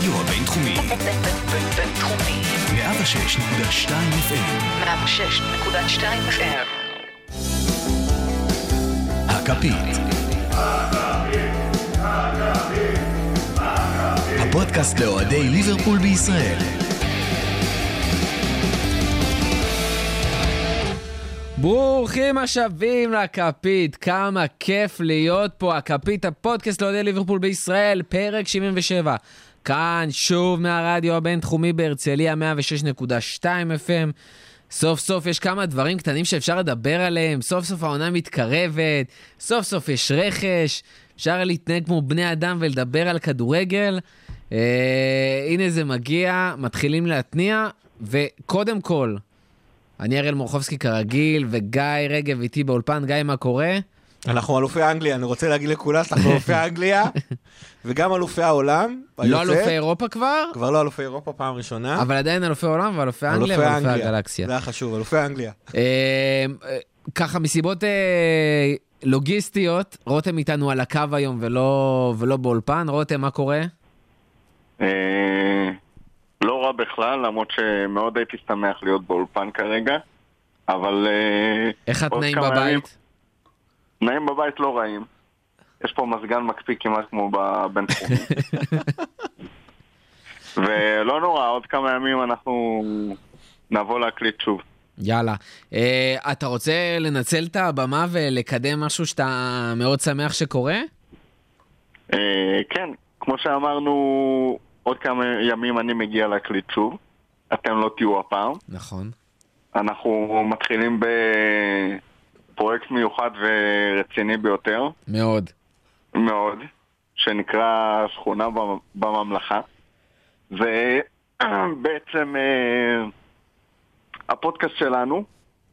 הרדיו הבינתחומי. בינתחומי. 106.2 FM. 106.2 FM. הכפית. הפודקאסט לאוהדי ליברפול בישראל. ברוכים השבים לכפית, כמה כיף להיות פה, הכפית, הפודקאסט לאוהדי ליברפול בישראל, פרק 77. כאן שוב מהרדיו הבינתחומי בהרצליה 106.2 FM. סוף סוף יש כמה דברים קטנים שאפשר לדבר עליהם, סוף סוף העונה מתקרבת, סוף סוף יש רכש, אפשר להתנהג כמו בני אדם ולדבר על כדורגל. אה, הנה זה מגיע, מתחילים להתניע, וקודם כל, אני אראל מורחובסקי כרגיל, וגיא רגב איתי באולפן. גיא, מה קורה? אנחנו אלופי אנגליה, אני רוצה להגיד לכולם שאנחנו אלופי אנגליה, וגם אלופי העולם. לא. אלופי אירופה כבר, כבר לא אלופי אירופה פעם ראשונה. אבל עדיין אלופי העולם ואלופי אנגליה אלופי ואלופי. הגלקסיה. זה היה חשוב, אלופי אנגליה. אה, אה, ככה, מסיבות אה, לוגיסטיות, רותם איתנו על הקו היום ולא, ולא באולפן. רותם, מה קורה? לא רע בכלל, למרות שמאוד הייתי שמח להיות באולפן כרגע, אבל... איך התנאים בבית? תנאים בבית לא רעים. יש פה מזגן מקפיא כמעט כמו בבן תחומי. ולא נורא, עוד כמה ימים אנחנו נבוא להקליט שוב. יאללה. אה, אתה רוצה לנצל את הבמה ולקדם משהו שאתה מאוד שמח שקורה? אה, כן, כמו שאמרנו, עוד כמה ימים אני מגיע להקליט שוב. אתם לא תהיו הפעם. נכון. אנחנו מתחילים בפרויקט מיוחד ורציני ביותר, מאוד. מאוד, שנקרא שכונה במ- בממלכה. ובעצם אה, הפודקאסט שלנו,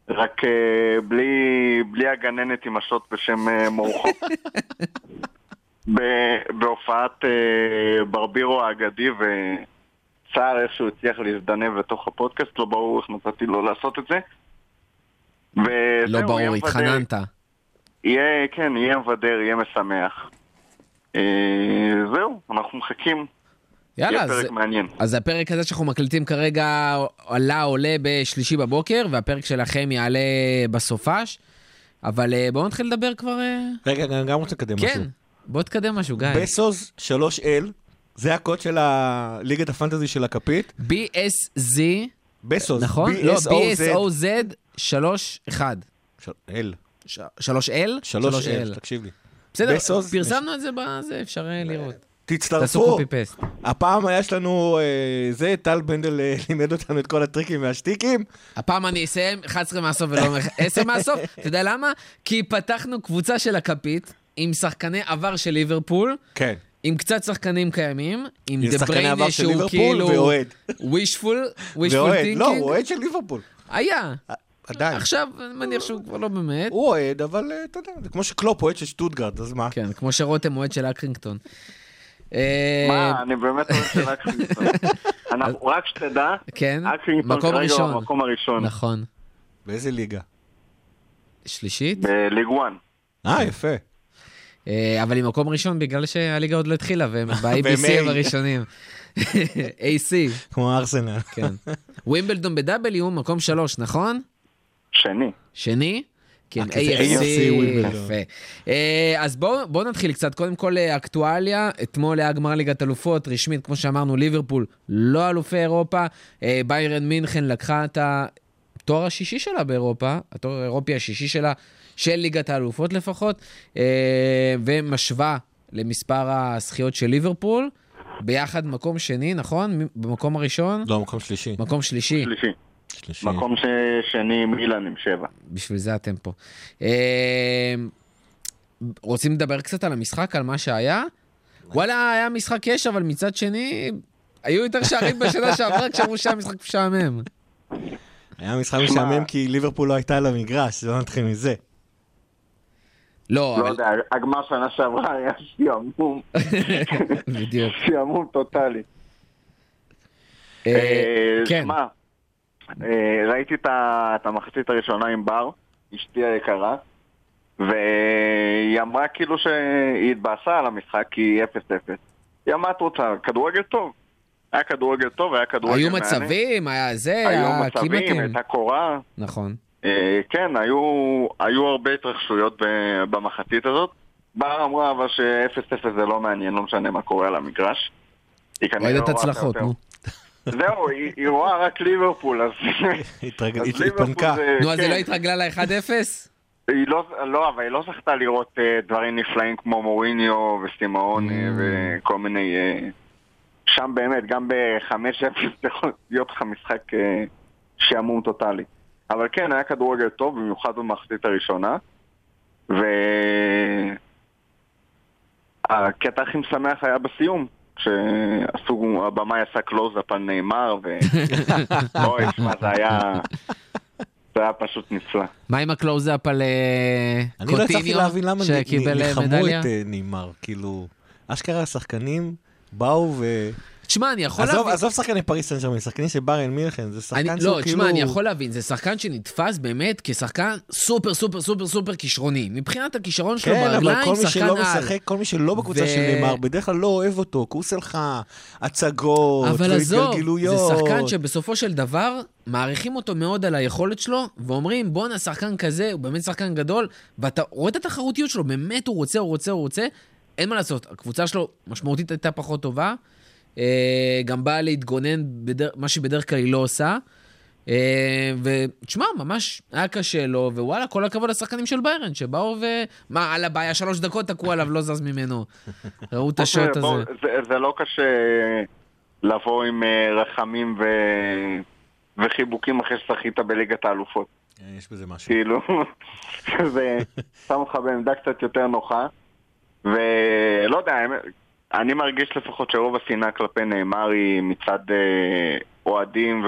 רק אה, בלי, בלי הגננת עם השוט בשם אה, מורחו. בהופעת ברבירו האגדי וצער איכשהו הצליח להזדנב לתוך הפודקאסט, לא ברור איך נתתי לו לעשות את זה. לא ברור. התחננת. יהיה, כן, יהיה מבדר, יהיה משמח. אה, זהו, אנחנו מחכים. יאללה, יהיה אז... פרק מעניין. אז הפרק הזה שאנחנו מקליטים כרגע עלה עולה בשלישי בבוקר, והפרק שלכם יעלה בסופש. אבל אה, בואו נתחיל לדבר כבר... אה, רגע, אני גם רוצה לקדם משהו. כן, בוא תקדם משהו, גיא. בסוס 3L, זה הקוד של הליגת הפנטזי של הכפית. BSZ, בסוס, נכון? לא, B-S-O-Z. BSOZ 31. של- L, 3L? 3L, תקשיב לי. בסדר, בסוס, פרסמנו את זה בזה, אפשר אה, לראות. תעשו תצטרפו. קופי פסט. הפעם יש לנו אה, זה, טל בנדל אה, לימד אותנו את כל הטריקים והשטיקים. הפעם אני אסיים 11 מהסוף ולא 10 מהסוף. אתה יודע למה? כי פתחנו קבוצה של הכפית עם שחקני עבר של ליברפול. כן. עם קצת שחקנים קיימים, עם עם דה שחקני עבר בריינה של שהוא ליברפול כאילו ואוהד. wishful, wishful ואוהד, thinking. לא, הוא אוהד של ליברפול. היה. עדיין. עכשיו אני מניח שהוא כבר לא באמת. הוא אוהד, אבל אה, אתה יודע, זה כמו שקלופ אוהד של שטוטגרד, אז מה? כן, כמו שרותם אוהד של אקרינגטון. אה, מה, אני באמת אוהב של אקרינגטון. אנחנו, רק שתדע, כן, אקרינגטון כרגע הוא ראשון. המקום הראשון. נכון. באיזה ליגה? שלישית? בליג 1. אה, יפה. אה, אבל היא מקום ראשון בגלל שהליגה עוד לא התחילה, והם ב-ABC הם A. הראשונים. AC, כמו ארסנל. כן. ווימבלדון ב-W, מקום שלוש, נכון? שני. שני? כן, אה, AFC. יפה. אה, אז בואו בוא נתחיל קצת. קודם כל, אה, אקטואליה. אתמול היה גמר ליגת אלופות, רשמית, כמו שאמרנו, ליברפול לא אלופי אירופה. ביירן מינכן לקחה את התואר השישי שלה באירופה, התואר האירופי השישי שלה, של ליגת האלופות לפחות, ומשווה למספר הזכיות של ליברפול. ביחד מקום שני, נכון? במקום הראשון? לא, מקום שלישי. מקום שלישי. שלישי. שלישי. מקום ש- שני מילן עם שבע. בשביל זה אתם פה. אה, רוצים לדבר קצת על המשחק, על מה שהיה? וואלה, היה משחק אש, אבל מצד שני, היו יותר שערים בשנה שעברה כשאמרו שהיה משחק משעמם. היה משחק משעמם כי ליברפול לא הייתה על המגרש, לא נתחיל מזה. לא, לא אבל... יודע, הגמר שנה שעברה היה שעמום. בדיוק. שעמום טוטאלי. אה, אה, כן, ראיתי את המחצית הראשונה עם בר, אשתי היקרה, והיא אמרה כאילו שהיא התבאסה על המשחק כי היא 0-0. היא אמרה, את רוצה כדורגל טוב? היה כדורגל טוב, היה כדורגל היו מהנה. מצבים, היה זה, היו היה מצבים. הייתה קורה. נכון. אה, כן, היו, היו הרבה התרחשויות במחצית הזאת. בר אמרה אבל ש-0-0 זה לא מעניין, לא משנה מה קורה על המגרש. אוהדת לא הצלחות. נו. זהו, היא, רואה רק ליברפול, אז... התפנקה. נו, אז היא כן. לא התרגלה ל-1-0? היא לא, לא, אבל היא לא זכתה לראות אה, דברים נפלאים כמו מוריניו וסימאון Mm. וכל מיני... אה, שם באמת, גם ב-5-0 יכול להיות לך משחק אה, שעמום טוטאלי. אבל כן, היה כדורגל טוב, במיוחד במחצית הראשונה. והקטע הכי משמח היה בסיום, כשעשו, הבמאי עשה קלוז-אפ על נאמר, ו... אוי, שמע, זה היה... זה היה פשוט נפלא. מה עם הקלוז-אפ על אה, אני לא הצלחתי קוטיניו, להבין למה אה, ניחמו מדליה? את אה, נימר, כאילו, אשכרה השחקנים באו ו... תשמע, אני יכול עזוב, להבין... עזוב שחקני פריס סן ג'רמן, שחקנים של בריין מינכן, זה אני, שחקן לא, שהוא כאילו... תשמע, אני יכול להבין, זה שחקן שנתפס באמת כשחקן סופר סופר סופר סופר כישרוני. מבחינת הכישרון שלו כן, אבל ברגליים, כל מי שחקן שלא על. משחק, כל מי שלא בקבוצה ו- של נאמר, בדרך כלל לא אוהב אותו, כי הוא עושה לך הצגות אבל עזוב. זה שחקן שבסופו של דבר מעריכים אותו מאוד על היכולת שלו, ואומרים, בואנה, שחקן כזה, הוא באמת שחקן גדול, ואתה רואה את התחרותיות שלו, באמת הוא רוצה, הוא רוצה, הוא רוצה. אין מה לעשות, הקבוצה שלו משמעותית הייתה פחות טובה, גם באה להתגונן, בדר... מה שבדרך כלל היא לא עושה. אה, ותשמע, ממש היה קשה לו, ווואלה, כל הכבוד לשחקנים של ביירן, שבאו ו... מה, על הבעיה, שלוש דקות תקעו עליו, לא זז ממנו. ראו את השוט בוא, הזה. זה, זה לא קשה לבוא עם אה, רחמים ו... וחיבוקים אחרי ששחית בליגת האלופות. אה, יש בזה משהו. כאילו, זה שם אותך בעמדה קצת יותר נוחה. ולא יודע, אני מרגיש לפחות שרוב השנאה כלפי נאמר היא מצד אה, אוהדים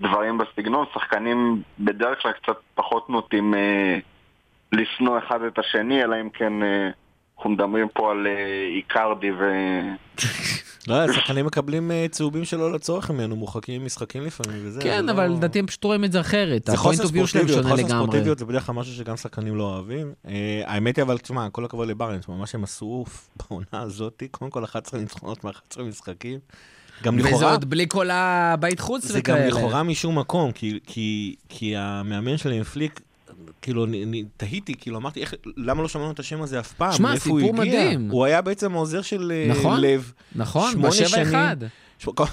ודברים בסגנון. שחקנים בדרך כלל קצת פחות נוטים אה, לשנוא אחד את השני, אלא אם כן אה, אנחנו מדברים פה על אה, איקרדי ו... לא, שחקנים מקבלים אה, צהובים שלא לצורך ממנו, מורחקים ממשחקים לפעמים וזה. כן, אבל לא- לדעתי הם פשוט רואים את זה אחרת. זה חוסר ספורטיביות, חוסר. ספורטיביות זה בדרך כלל משהו שגם שחקנים לא אוהבים. אה, האמת היא אבל, תשמע, כל הכבוד לברנס, מה שהם עשו בעונה הזאת, קודם כל 11 ניצחונות מ-11 משחקים. גם וזה לכאורה, עוד בלי כל הבית חוץ זה גם וכאלה. לכאורה משום מקום, כי- כי- כי המאמן שלהם פליק, כאילו, אני- אני תהיתי, כאילו, אמרתי, איך- למה לא שמענו את השם הזה אף פעם? שמע, הוא סיפור הגיע? מדהים. הוא היה בעצם העוזר של אה, נכון. לב. נכון, בשבע שנים. אחד.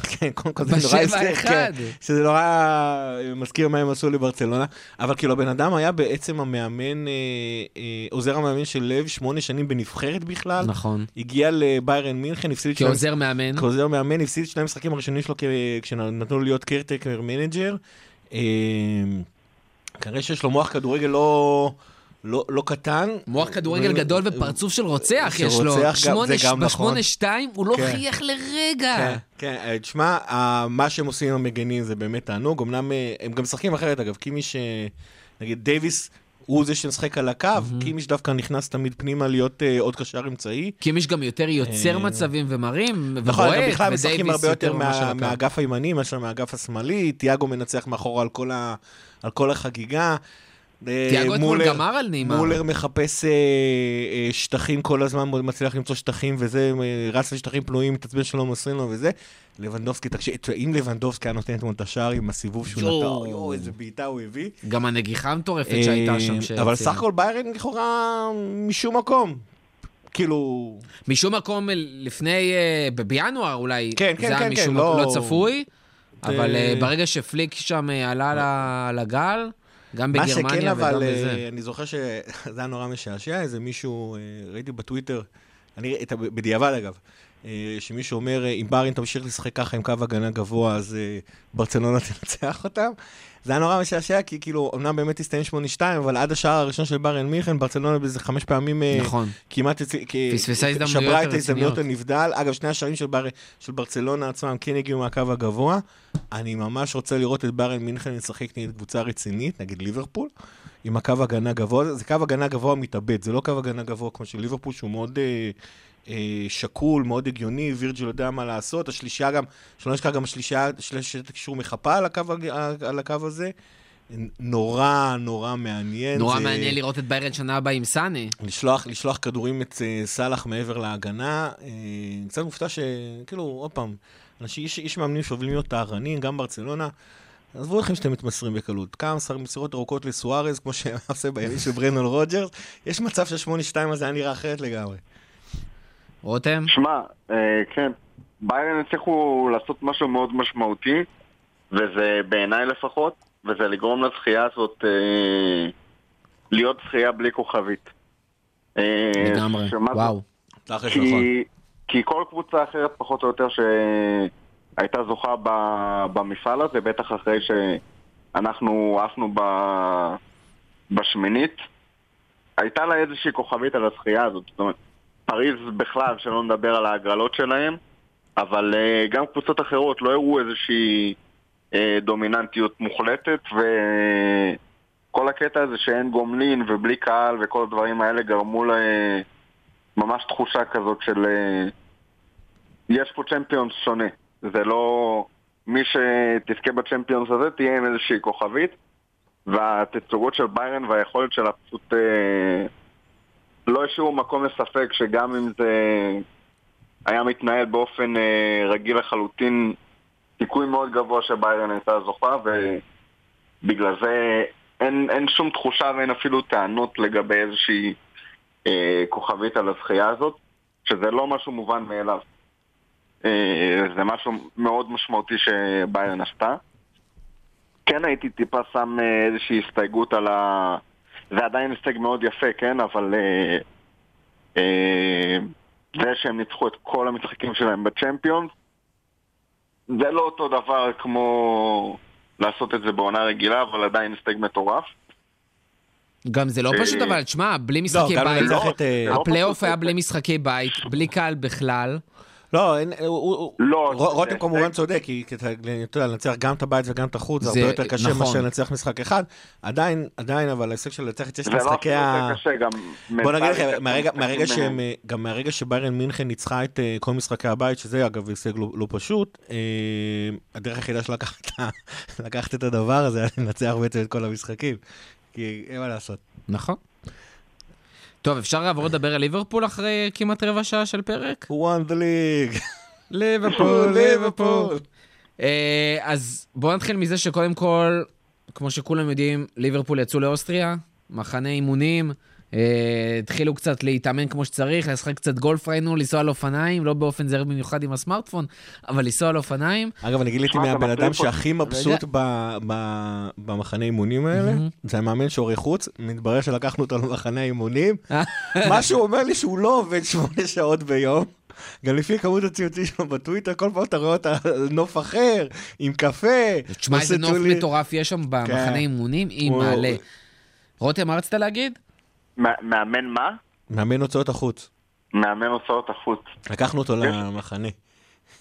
כן, קודם כל זה נורא הצליח, כן. שזה נורא אה, מזכיר מה הם עשו לברצלונה, אבל כאילו הבן אדם היה בעצם המאמן, אה, עוזר המאמן של לב, שמונה שנים בנבחרת בכלל, נכון. הגיע לביירן מינכן, הפסיד את שני כעוזר מאמן. כעוזר מאמן, הפסיד את שני המשחקים הראשונים שלו כשנתנו לו להיות caretaker manager. אה, כנראה שיש לו מוח כדורגל לא... לא, לא קטן. מוח כדורגל ו- גדול ופרצוף של רוצח יש לו. רוצח, גם- זה גם נכון. בשמונה שתיים הוא לא כן. חייך לרגע. כן, כן, אה, תשמע, אה, מה שהם עושים עם המגנים זה באמת תענוג, אמנם אה, הם גם משחקים אחרת אגב, קימיש, אה, נגיד דייוויס, הוא זה שמשחק על הקו, קימיש דווקא נכנס תמיד פנימה להיות אה, עוד קשר אמצעי. כי מיש גם יותר יוצר אה, מצבים ומרים, נכון, ובועט, בכלל משחקים ודייוויס הרבה יותר ממש על הקו. מהאגף הימני מאשר מהאגף השמאלי, תיאגו מנצח מאחורה על כל ה- על כל החגיגה. אה, תיאגו אתמול גמר על נעימה. מולר מחפש אה, אה, שטחים כל הזמן, מצליח למצוא שטחים וזה, אה, רץ לשטחים פנויים, מתעצבן שלא מוסרים לו וזה. לבנדובסקי, תקשיב, אם לבנדובסקי היה נותן אתמול את השער עם הסיבוב שהוא. נתן, יואו, איזה בעיטה הוא הביא. גם הנגיחה המטורפת שהייתה שם. אה. אבל סך הכל ביירן לכאורה משום מקום. כאילו, משום מקום לפני, אה, בינואר אולי, כן, כן, זה היה כן, משום כן, מקום לא- לא צפוי, אבל אה, זה- ברגע שפליק שם אה, עלה לגל, גם מה שכן בגרמניה וגם אבל, בזה. אה, אני זוכר שזה היה נורא משעשע, איזה מישהו, אה, ראיתי בטוויטר, אני, את בדיעבד אגב, אה, שמישהו אומר, אה, אם בארין תמשיך לשחק ככה עם קו הגנה גבוה, אז אה, ברצלונה תנצח אותם. זה היה נורא משעשע, כי כאילו, אמנם באמת הסתיים 8-2, אבל עד השער הראשון של בארן מיכן, ברצלונה באיזה חמש פעמים אה, נכון. כמעט פספסה הזדמנויות שברה את. ההזדמנויות הנבדל. אגב, שני השערים של, בר... של ברצלונה עצמם כן הגיעו מהקו הגבוה. אני ממש רוצה לראות את בארן מינכן משחק נגד קבוצה רצינית, נגיד ליברפול, עם הקו הגנה גבוה. זה קו הגנה גבוה מתאבד, זה לא קו הגנה גבוה כמו של ליברפול, שהוא מאוד אה, שקול, מאוד הגיוני, וירג'ל יודע מה לעשות. השלישייה גם, שלא נשכח גם השלישייה, שלישיית הקישור מחפה על הקו, על הקו הזה. נורא נורא מעניין. נורא זה מעניין לראות את ביירן שנה הבאה עם סאני. לשלוח, לשלוח כדורים את אה, סאלח מעבר להגנה. אה, קצת מופתע שכאילו, עוד פעם, אנשים, יש, יש מאמנים שאוהבים להיות טהרנים, גם ברצלונה. עזבו לכם שאתם מתמסרים בקלות. כמה מס- מסירות ארוכות לסוארז, כמו שעושה בימים של ברנון רוג'רס, יש מצב שהשמונה-שתיים הזה היה נראה אחרת לגמרי. רותם? שמע, אה, כן, ביירן הצליחו לעשות משהו מאוד משמעותי, וזה בעיניי לפחות, וזה לגרום לזכייה הזאת אה, להיות זכייה בלי כוכבית. אה, לגמרי, זה- וואו. תכלס נכון. כי, כי כל קבוצה אחרת פחות או יותר שהייתה זוכה ב, במפעל הזה, בטח אחרי שאנחנו עפנו ב, בשמינית, הייתה לה איזושהי כוכבית על הזכייה הזאת. זאת אומרת, פריז בכלל, שלא נדבר על ההגרלות שלהם, אבל uh, גם קבוצות אחרות לא הראו איזושהי uh, דומיננטיות מוחלטת, וכל הקטע הזה שאין גומלין ובלי קהל וכל הדברים האלה גרמו ל... ממש תחושה כזאת של אה, יש פה צ'מפיונס שונה. זה לא... מי שתזכה בצ'מפיונס הזה תהיה עם איזושהי כוכבית והתצוגות של ביירן והיכולת שלה פשוט אה, לא השאירו מקום לספק שגם אם זה היה מתנהל באופן אה, רגיל לחלוטין סיכוי מאוד גבוה שביירן הייתה זוכה ובגלל זה אין, אין שום תחושה ואין אפילו טענות לגבי איזושהי אה, כוכבית על הזכייה הזאת, שזה לא משהו מובן מאליו. אה, זה משהו מאוד משמעותי שביירן עשתה. כן הייתי טיפה שם אה, איזושהי הסתייגות על ה... זה עדיין הישג מאוד יפה, כן? אבל אה, אה, זה שהם ניצחו את כל המשחקים שלהם בצ'מפיונס, זה לא אותו דבר כמו לעשות את זה בעונה רגילה, אבל עדיין הישג מטורף. גם זה לא אה, פשוט, אבל תשמע, בלי לא, משחקי בית, לא. אה, זה לא הפלייאוף פשוט. היה בלי משחקי בית, בלי קהל בכלל. לא, אין- הוא- הוא- לא, רו- רותם זה- כמובן זה- צודק, כי אתה יודע, לנצח גם את הבית וגם את החוץ, זה הרבה יותר קשה נכון. מאשר לנצח משחק אחד. עדיין, עדיין, אבל ההישג של לנצח את ששת לא משחקי אפילו ה... יותר קשה, גם... בוא נגיד לך, מהרגע, מהרגע שהם, אה, גם מהרגע שביירן מינכן ניצחה את אה, כל משחקי הבית, שזה אגב הישג לא, לא פשוט, אה, הדרך היחידה של לקחת, את הדבר הזה, היה לנצח בעצם את כל המשחקים. כי אין מה לעשות. נכון. טוב, אפשר לעבור לדבר על ליברפול אחרי כמעט רבע שעה של פרק? who won the league. ליברפול, ליברפול. אה, אז בואו נתחיל מזה שקודם כל, כמו שכולם יודעים, ליברפול יצאו לאוסטריה, מחנה אימונים, התחילו קצת להתאמן כמו שצריך, לשחק קצת גולף ראינו, לנסוע על אופניים, לא באופן זהיר במיוחד עם הסמארטפון, אבל לנסוע על אופניים. אגב, אני גיליתי אתה מהבן אדם. שהכי מבסוט במחנה אימונים האלה, זה המאמן שעורך חוץ, מתברר שלקחנו אותו למחנה האימונים. מה שהוא אומר לי שהוא לא עובד שמונה שעות ביום. גם לפי כמות הציוצים שלו בטוויטר, כל פעם אתה רואה אותה על נוף אחר, עם קפה. תשמע, איזה נוף. מטורף יש שם במחנה כן. אימונים, היא מעלה. רותם, מה רצית להגיד? מא- מאמן מה? מאמן הוצאות החוץ. מאמן הוצאות החוץ. לקחנו אותו למחנה.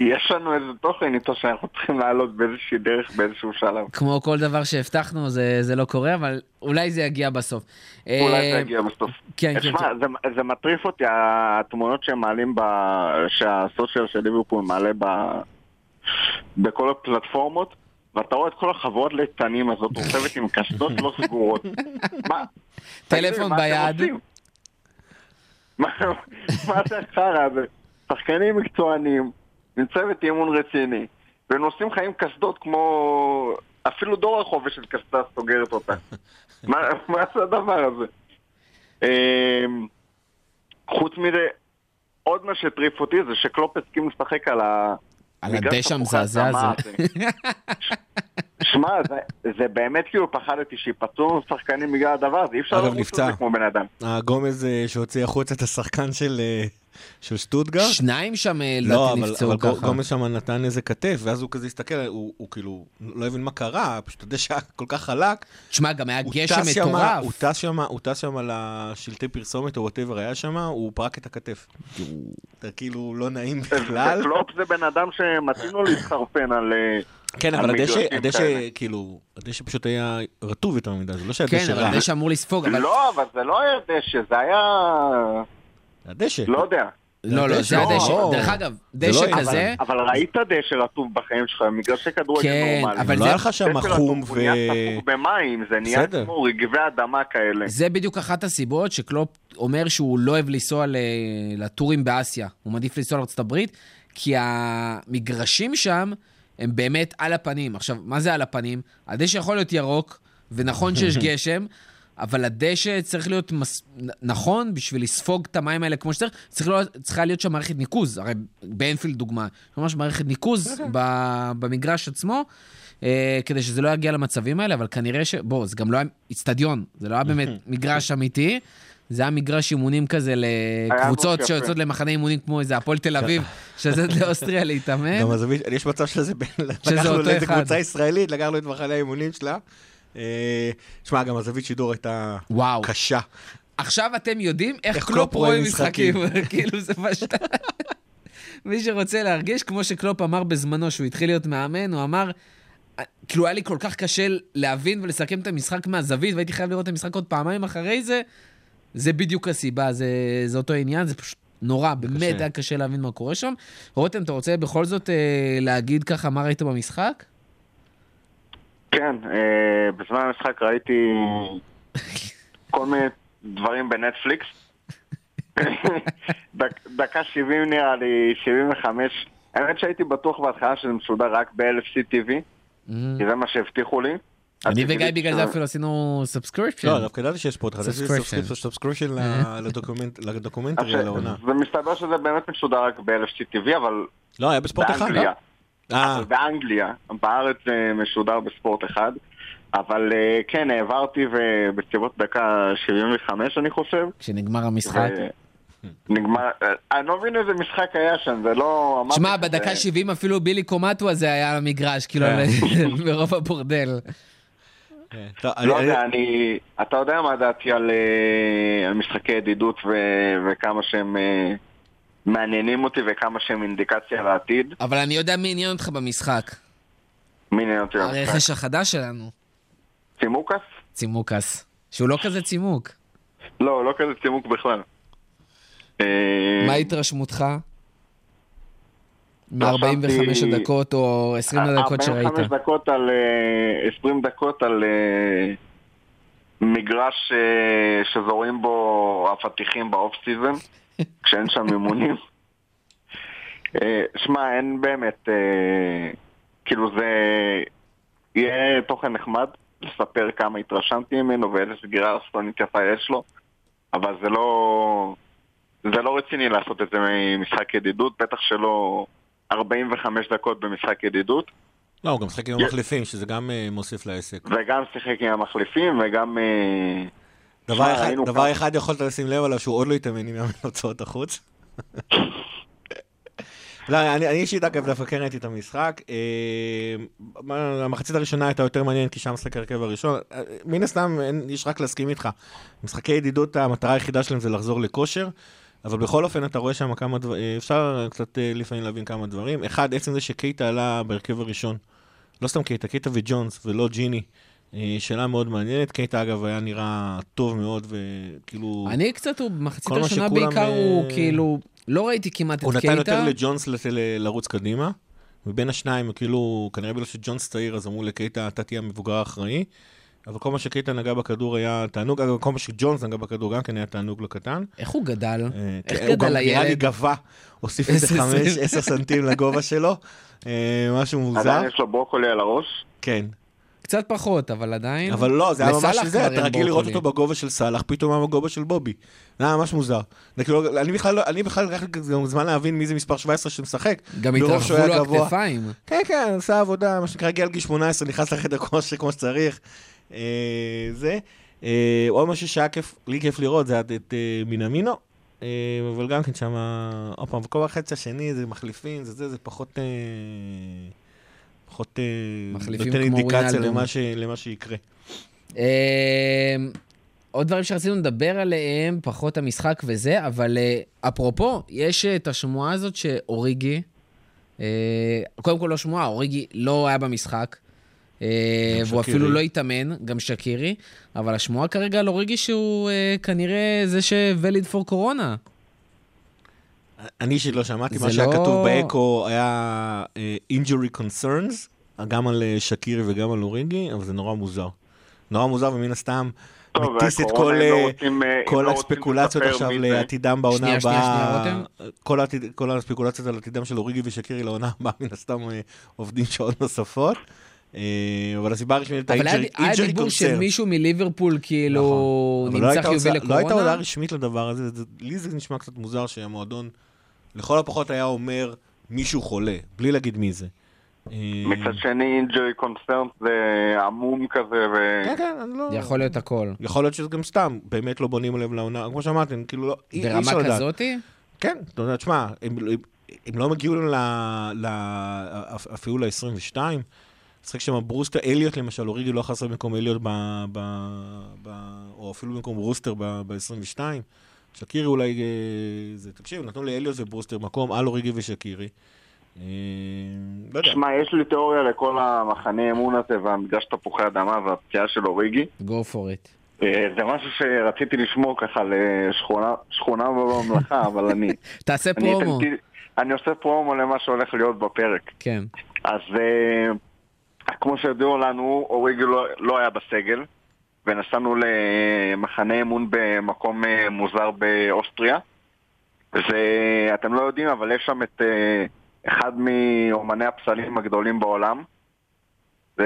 יש לנו איזה תוכן איתו שאנחנו צריכים לעלות באיזושהי דרך באיזשהו שלב. כמו כל דבר שהבטחנו, זה, זה לא קורה, אבל אולי זה יגיע בסוף. אולי אה, זה יגיע בסוף. כן, כן, תשמע. זה, זה מטריף אותי, התמונות שהם מעלים, ב... שהסושיאל של ליברפול מעלה ב... בכל הפלטפורמות, ואתה רואה את כל החבורת ליצנים הזאת רוכבת עם קסדות לא סגורות. מה? טלפון ביד. עושים? מה זה החרא הזה? שחקנים מקצוענים, עם צוות אימון רציני, ונושאים לך עם קסדות כמו... אפילו דור החופש של קסדה סוגרת אותה. מה מה זה הדבר הזה? אמ, חוץ מזה, עוד מה שהטריף אותי זה שקלופ הסכים לשחק על ה... על הדשא המזעזע הזה. שמע, זה, זה באמת כאילו פחדתי שיפצעו שחקנים בגלל הדבר הזה, אי אפשר לרוץ נפצע. זה כמו בן אדם. הגומז אה, שהוציא החוצה את השחקן של אה, של שטוטגרד. שניים שם אה, לא, לדעתי אבל, נפצעו אבל ככה. גומז שם נתן איזה כתף, ואז הוא כזה הסתכל, הוא, הוא כאילו לא הבין מה קרה, פשוט הדשא היה כל כך חלק. תשמע, גם היה הוא גשם מטורף. הוא טס שם, הוא טס שם על השלטי פרסומת או whatever היה שם, הוא פרק את הכתף. אתה כאילו לא נעים בכלל. וקלופ זה בן אדם שמתאים לו להתחרפן על... אה, כן, אבל הדשא, הדשא. כאילו, הדשא פשוט היה רטוב יותר מדי, זה לא כן, שהדשא אבל רע. הדשא אמור לספוג, אבל... לא, אבל זה לא היה דשא, זה היה... הדשא. לא יודע. לא, לא, זה לא, הדשא. לא. דרך אגב, זה לא דשא אבל- כזה, אבל ראית דשא רטוב בחיים שלך, מגרשי כדורגל כן, נורמלי. אבל לא זה- היה לך שם דשא חום רטוב, ו... הוא נהיה ספוג במים, זה נהיה. כמו רגבי אדמה כאלה. זה בדיוק אחת הסיבות שקלופ אומר שהוא לא אוהב לנסוע לטורים באסיה. הוא מעדיף לנסוע לארצות הברית, כי המגרשים שם הם באמת על הפנים. עכשיו, מה זה על הפנים? הדשא יכול להיות ירוק, ונכון שיש גשם, אבל הדשא צריך להיות מס... נכון בשביל לספוג את המים האלה כמו שצריך, צריך להיות, צריכה להיות שם מערכת ניקוז. הרי באנפילד דוגמה, ממש מערכת ניקוז ב... במגרש עצמו. אה, כדי שזה לא יגיע למצבים האלה, אבל כנראה ש... בוא, זה גם לא היה איצטדיון, זה לא היה באמת מגרש אמיתי, זה היה מגרש אימונים כזה לקבוצות יפה. שיוצאות למחנה אימונים כמו איזה הפועל תל אביב, שיוצאת לאוסטריה להתאמן. גם יש מצב שזה בין... שזה לקחנו אותו לאיזה אחד. קבוצה ישראלית, לקחנו את מחנה האימונים שלה. אה, שמע, גם הזווית שידור הייתה וואו. קשה. עכשיו אתם יודעים איך איך קלופ קלופ רואה משחקים. כאילו זה פשוט... מי שרוצה להרגיש, כמו שקלופ אמר בזמנו, שהוא התחיל להיות מאמן, הוא אמר, כאילו היה לי כל כך קשה להבין ולסכם את המשחק מהזווית, והייתי חייב לראות את המשחק עוד פעמיים אחרי זה, זה בדיוק הסיבה, זה, זה אותו עניין, זה פשוט נורא, באמת היה קשה להבין מה קורה שם. רותם, אתה רוצה בכל זאת אה, להגיד ככה מה ראית במשחק? כן, אה, בזמן המשחק ראיתי כל מיני דברים בנטפליקס. דק, דקה 70 נראה לי, 75. האמת שהייתי בטוח בהתחלה שזה משודר רק ב-LFC TV, כי זה מה שהבטיחו לי. אני וגיא בגלל זה אפילו עשינו subscription. לא, דווקא ידעתי שיש יש Subscription. סאבסקריפשן לדוקומנטרי אז על העונה. זה מסתבר שזה באמת משודר רק ב-LFC TV, אבל לא, היה בספורט אחד, לא? באנגליה. אה, אבל באנגליה, בארץ זה משודר בספורט אחד. אבל אה, כן, העברתי ובסביבות דקה 75 אני חושב. כשנגמר המשחק. נגמר, אה, אני לא מבין איזה משחק היה שם, זה לא... שמע, בדקה זה- 70 אפילו בילי קומטו הזה היה על המגרש, כאילו, כן. מרוב הבורדל. כן. לא יודע, אני... אתה יודע מה דעתי על, אה, משחקי ידידות וכמה שהם אה, מעניינים אותי וכמה שהם אינדיקציה לעתיד. אבל אני יודע מי עניין אותך במשחק. מי עניין אותי במשחק? הרכש החדש שלנו, צימוקס? צימוקס. שהוא לא כזה צימוק. לא, לא כזה צימוק בכלל. אה, מה התרשמותך? מ-45 חשבתי- הדקות או 20 הדקות שראית? 45 דקות על... אה, 20 דקות על אה, מגרש אה, שזורים בו אבטיחים ב off season, כשאין שם אימונים. אה, שמע, אין באמת... אה, כאילו זה... יהיה תוכן נחמד לספר כמה התרשמתי ממנו ואיזה סגירה אסטרונית יפה יש לו, אבל זה לא... זה לא רציני לעשות את זה ממשחק ידידות, בטח שלא 45 דקות במשחק ידידות, לא, הוא גם משחק עם המחליפים, שזה גם אה, מוסיף לעסק. וגם שיחק עם המחליפים, וגם... דבר שמע, אחד- דבר כמה- אחד יכולת לשים לב עליו, שהוא עוד לא התאמן עם יאמן הוצאות החוץ. לא, אני אישית אגב דווקא כן ראיתי את המשחק. אה, המחצית הראשונה הייתה יותר מעניינת כי שם משחק הרכב הראשון. אה, מן הסתם יש רק להסכים איתך. משחקי ידידות המטרה היחידה שלהם זה לחזור לכושר. אבל בכל אופן אתה רואה שם כמה דברים, אפשר קצת אה, לפעמים להבין כמה דברים. אחד, עצם זה שקייטה עלה בהרכב הראשון. לא סתם קייטה, קייטה וג'ונס ולא ג'יני. אה, שאלה מאוד מעניינת. קייטה אגב היה נראה טוב מאוד וכאילו... אני קצת, הוא במחצית הראשונה שכולם, בעיקר הוא אה, כאילו, לא ראיתי כמעט הוא את נתן יותר קייטה. לג'ונס לרוץ קדימה, ובין השניים, כאילו, כנראה בגלל שג'ונס צעיר, אז אמרו לקייטה, אתה תהיה המבוגר האחראי, אבל כל מה שקייטה נגע בכדור היה תענוג, אגב, כל מה שג'ונס נגע בכדור גם כן היה תענוג לקטן. איך הוא גדל? אה, איך כן, הוא גם גדל נראה לי הילד? גבה, הוסיף איזה איזה חמש, סנט. עשר סנטים לגובה שלו, משהו מוזר, עדיין יש לו ברוקולי על הראש. כן. קצת פחות, אבל עדיין. אבל לא, זה היה ממש זה, אתה רגיל לראות. אותו בגובה של סאלח, פתאום היה בגובה של בובי. זה היה ממש מוזר. כאילו, אני בכלל, לא- אני בכלל לקח לי זמן להבין מי זה מספר 17 שמשחק. גם התרחבו לו. הכתפיים. כן, כן, עשה עבודה, מה שנקרא, הגיע לגיל 18, נכנס לחדר כושר כמו שצריך. אה, זה. אה, עוד משהו שהיה כיף, לי כיף לראות, זה את אה, מינמינו. אה, אבל גם כן שם, עוד פעם, וכל החצי השני זה מחליפים, זה זה, זה פחות... פחות... אה, נותן אינדיקציה. למה ש- למה שיקרה. אה, עוד דברים שרצינו לדבר עליהם, פחות המשחק וזה, אבל אה, אפרופו, יש אה, את השמועה הזאת שאוריגי, קודם כל לא שמועה, אוריגי לא היה במשחק, והוא שקירי. אפילו לא התאמן, גם שקירי, אבל השמועה כרגע על אוריגי שהוא אה, כנראה זה ש-valid for קורונה. אני אישית לא שמעתי, מה שהיה לא- כתוב באקו היה אה, injury concerns, גם על אה, שקירי וגם על אוריגי, אבל זה נורא מוזר. נורא מוזר, ומן הסתם מטיס את כל, לא אה, רוצים, כל לא רוצים הספקולציות לספר עכשיו. לעתידם בעונה שנייה, שנייה, הבאה. שנייה, כל העתיד- כל הספקולציות על עתידם של אוריגי ושקירי לעונה הבאה, מן הסתם עובדים שעות נוספות. אבל הסיבה הרשמית הייתה אבל היה- injury היה דיבור concern. שמישהו מליברפול כאילו נכון. אבל לא נמצא חיובי הוצאה- לא הייתה הודעה לקורונה. רשמית לדבר הזה, זה- לי זה נשמע קצת מוזר שהמועדון לכל הפחות היה אומר מישהו חולה, בלי להגיד מי זה. מצד שני, injury concern זה עמום כזה, ו... כן, כן, אני לא... יכול להיות הכל. יכול להיות שזה גם סתם, באמת לא בונים לב לעונה, כמו שאמרתם, כאילו לא, ברמה אפשר לדעת. כזאתי? כן, אתה יודע, תשמע, הם, הם, לא. ל אפילו ל-22. משחק שם ברוסטר, אליוט למשל, אוריגי לא יכול לעשות במקום אליוט ב... ב, ב או אפילו במקום ברוסטר ב-22. שקירי אולי, אה, זה, תקשיב, נתנו לאליוט וברוסטר מקום על אוריגי ושקירי. אה, לא יודע. שמע, יש לי תיאוריה לכל המחנה אמון הזה והמגרש תפוחי אדמה והפציעה של אוריגי. go for it. אה, זה משהו שרציתי לשמור ככה לשכונה שכונה בממלכה, אבל אני... תעשה אני פרומו. אני עושה פרומו למה שהולך להיות בפרק. כן. אז כמו שהודיעו לנו, אוריגי לא, לא היה בסגל, ונסענו למחנה אמון במקום אה, מוזר באוסטריה. ואתם לא יודעים, אבל יש שם את אה, אחד מאומני הפסלים הגדולים בעולם. זה,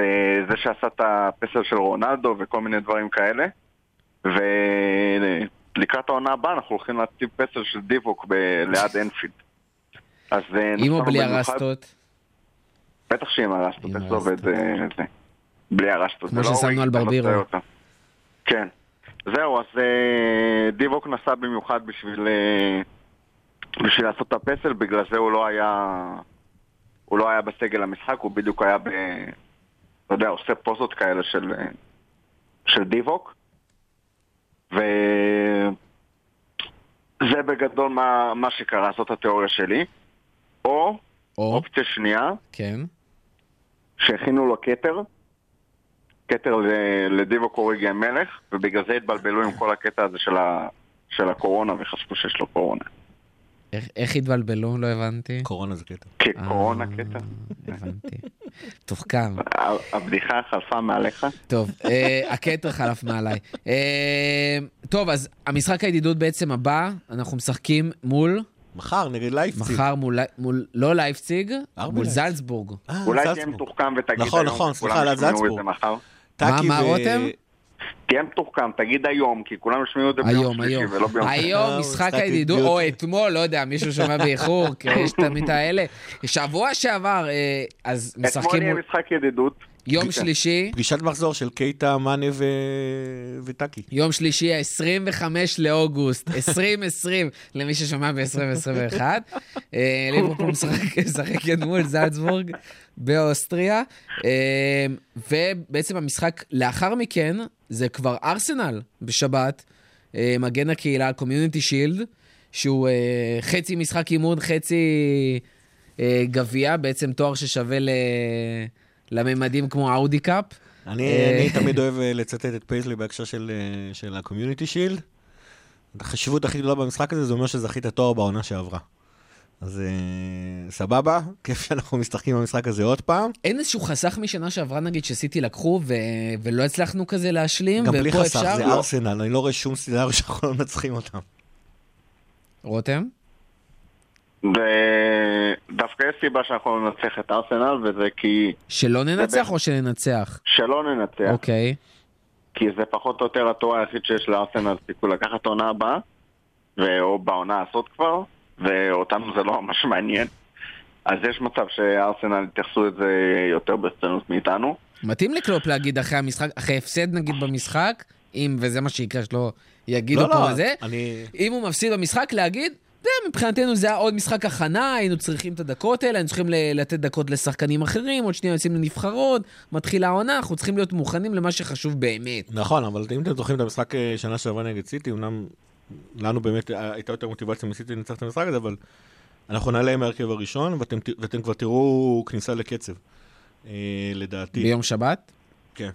זה שעשה את הפסל של רונלדו וכל מיני דברים כאלה. ולקראת העונה הבאה אנחנו הולכים להציב פסל של דיווק ב- ליד אנפילד. אז אה, עם או בלי הרסטות? בטח שעם הרסטות, איך זה עובד זה. בלי הרסטות. כמו זה לא ששמנו על ברבירו. כן. זהו, אז אה, דיווק נסע במיוחד בשביל אה, בשביל לעשות את הפסל, בגלל זה הוא לא היה הוא לא היה בסגל המשחק, הוא בדיוק היה ב... אתה יודע, עושה פוזות כאלה של אה, של דיווק. ו... זה בגדול מה, מה שקרה, זאת התיאוריה שלי. או, או, אופציה שנייה, כן. שהכינו לו כתר, כתר ל- לדיבו קוריגי המלך, ובגלל זה התבלבלו עם כל הקטע הזה של, ה, של הקורונה וחשבו שיש לו קורונה. איך- איך התבלבלו? לא הבנתי. קורונה זה קטע. כקורונה אה, קטע. הבנתי. תוחכם. הבדיחה חלפה מעליך. טוב, אה, הכתר חלף מעליי. אה, טוב, אז המשחק הידידות בעצם הבא, אנחנו משחקים מול, מחר נגד לייפציג. מחר מול, מול לא לייפציג, מול. זלצבורג. אה, אולי תהיה. מתוחכם ותגיד נכון, נכון, סליחה, כולם על זלצבורג. טאקי מה ו- רותם? תהיה מתוחכם, תגיד היום, כי כולם ישמעו את זה ביום שלישי. ולא ביום שלישי. היום אה, משחק הידידות, ידידות. או אתמול, לא יודע, מישהו שומע באיחור, כי יש תמיד האלה. שבוע שעבר, אה, אז אתמול משחקים יהיה מול משחק ידידות. יום. שלישי, פגישת מחזור של קייטה, מאנה ו... וטאקי. יום שלישי, ה-25 לאוגוסט, 2020, למי ששומע ב-2021. אה, ליברפול משחק- משחקת מול זלצבורג באוסטריה. אה, ובעצם המשחק לאחר מכן, זה כבר ארסנל בשבת, אה, מגן הקהילה, Community Shield, שהוא חצי משחק אימון, חצי גביע, בעצם תואר ששווה ל... לממדים כמו ה Audi Cup. אני, אה, אני תמיד אוהב אה, לצטט את פייזלי בהקשר של, אה, של ה Community Shield. החשיבות הכי גדולה במשחק הזה זה אומר שזכית תואר בעונה שעברה. אז אה, סבבה, כיף שאנחנו משחקים במשחק הזה עוד פעם. אין איזשהו חסך משנה שעברה, נגיד, שסיטי לקחו ו... ולא הצלחנו כזה להשלים, גם בלי חסך, אפשר? זה ארסנל, אני לא רואה שום סצנריו שאנחנו לא מנצחים אותם. רותם? ודווקא יש סיבה שאנחנו לא ננצח את ארסנל, וזה כי שלא ננצח בטח. או שננצח? שלא ננצח. אוקיי. כי זה פחות או יותר התואר היחיד שיש לארסנל סיכוי לקחת עונה הבאה, ו- או בעונה הזאת כבר, ואותנו זה לא ממש מעניין. אז יש מצב שארסנל יתייחסו את זה יותר ברצינות מאיתנו. מתאים לקלופ להגיד אחרי המשחק, אחרי הפסד נגיד במשחק, אם, וזה מה שיקרה, שלא יגידו לא, פה לא, וזה, אני... אם הוא מפסיד במשחק, להגיד, זה מבחינתנו זה היה עוד משחק הכנה, היינו צריכים את הדקות האלה, היינו צריכים ל- לתת דקות לשחקנים אחרים, עוד שנייה יוצאים לנבחרות, מתחילה העונה, אנחנו צריכים להיות מוכנים למה שחשוב באמת. נכון, אבל אם אתם זוכרים את המשחק אה, שנה שעברה נגד סיטי, אמנם לנו באמת אה, הייתה יותר מוטיבציה מסיטי לנצח את המשחק הזה, אבל אנחנו נעלה עם ההרכב הראשון, ואתם, ואתם כבר תראו כניסה לקצב, אה, לדעתי. ביום שבת? כן.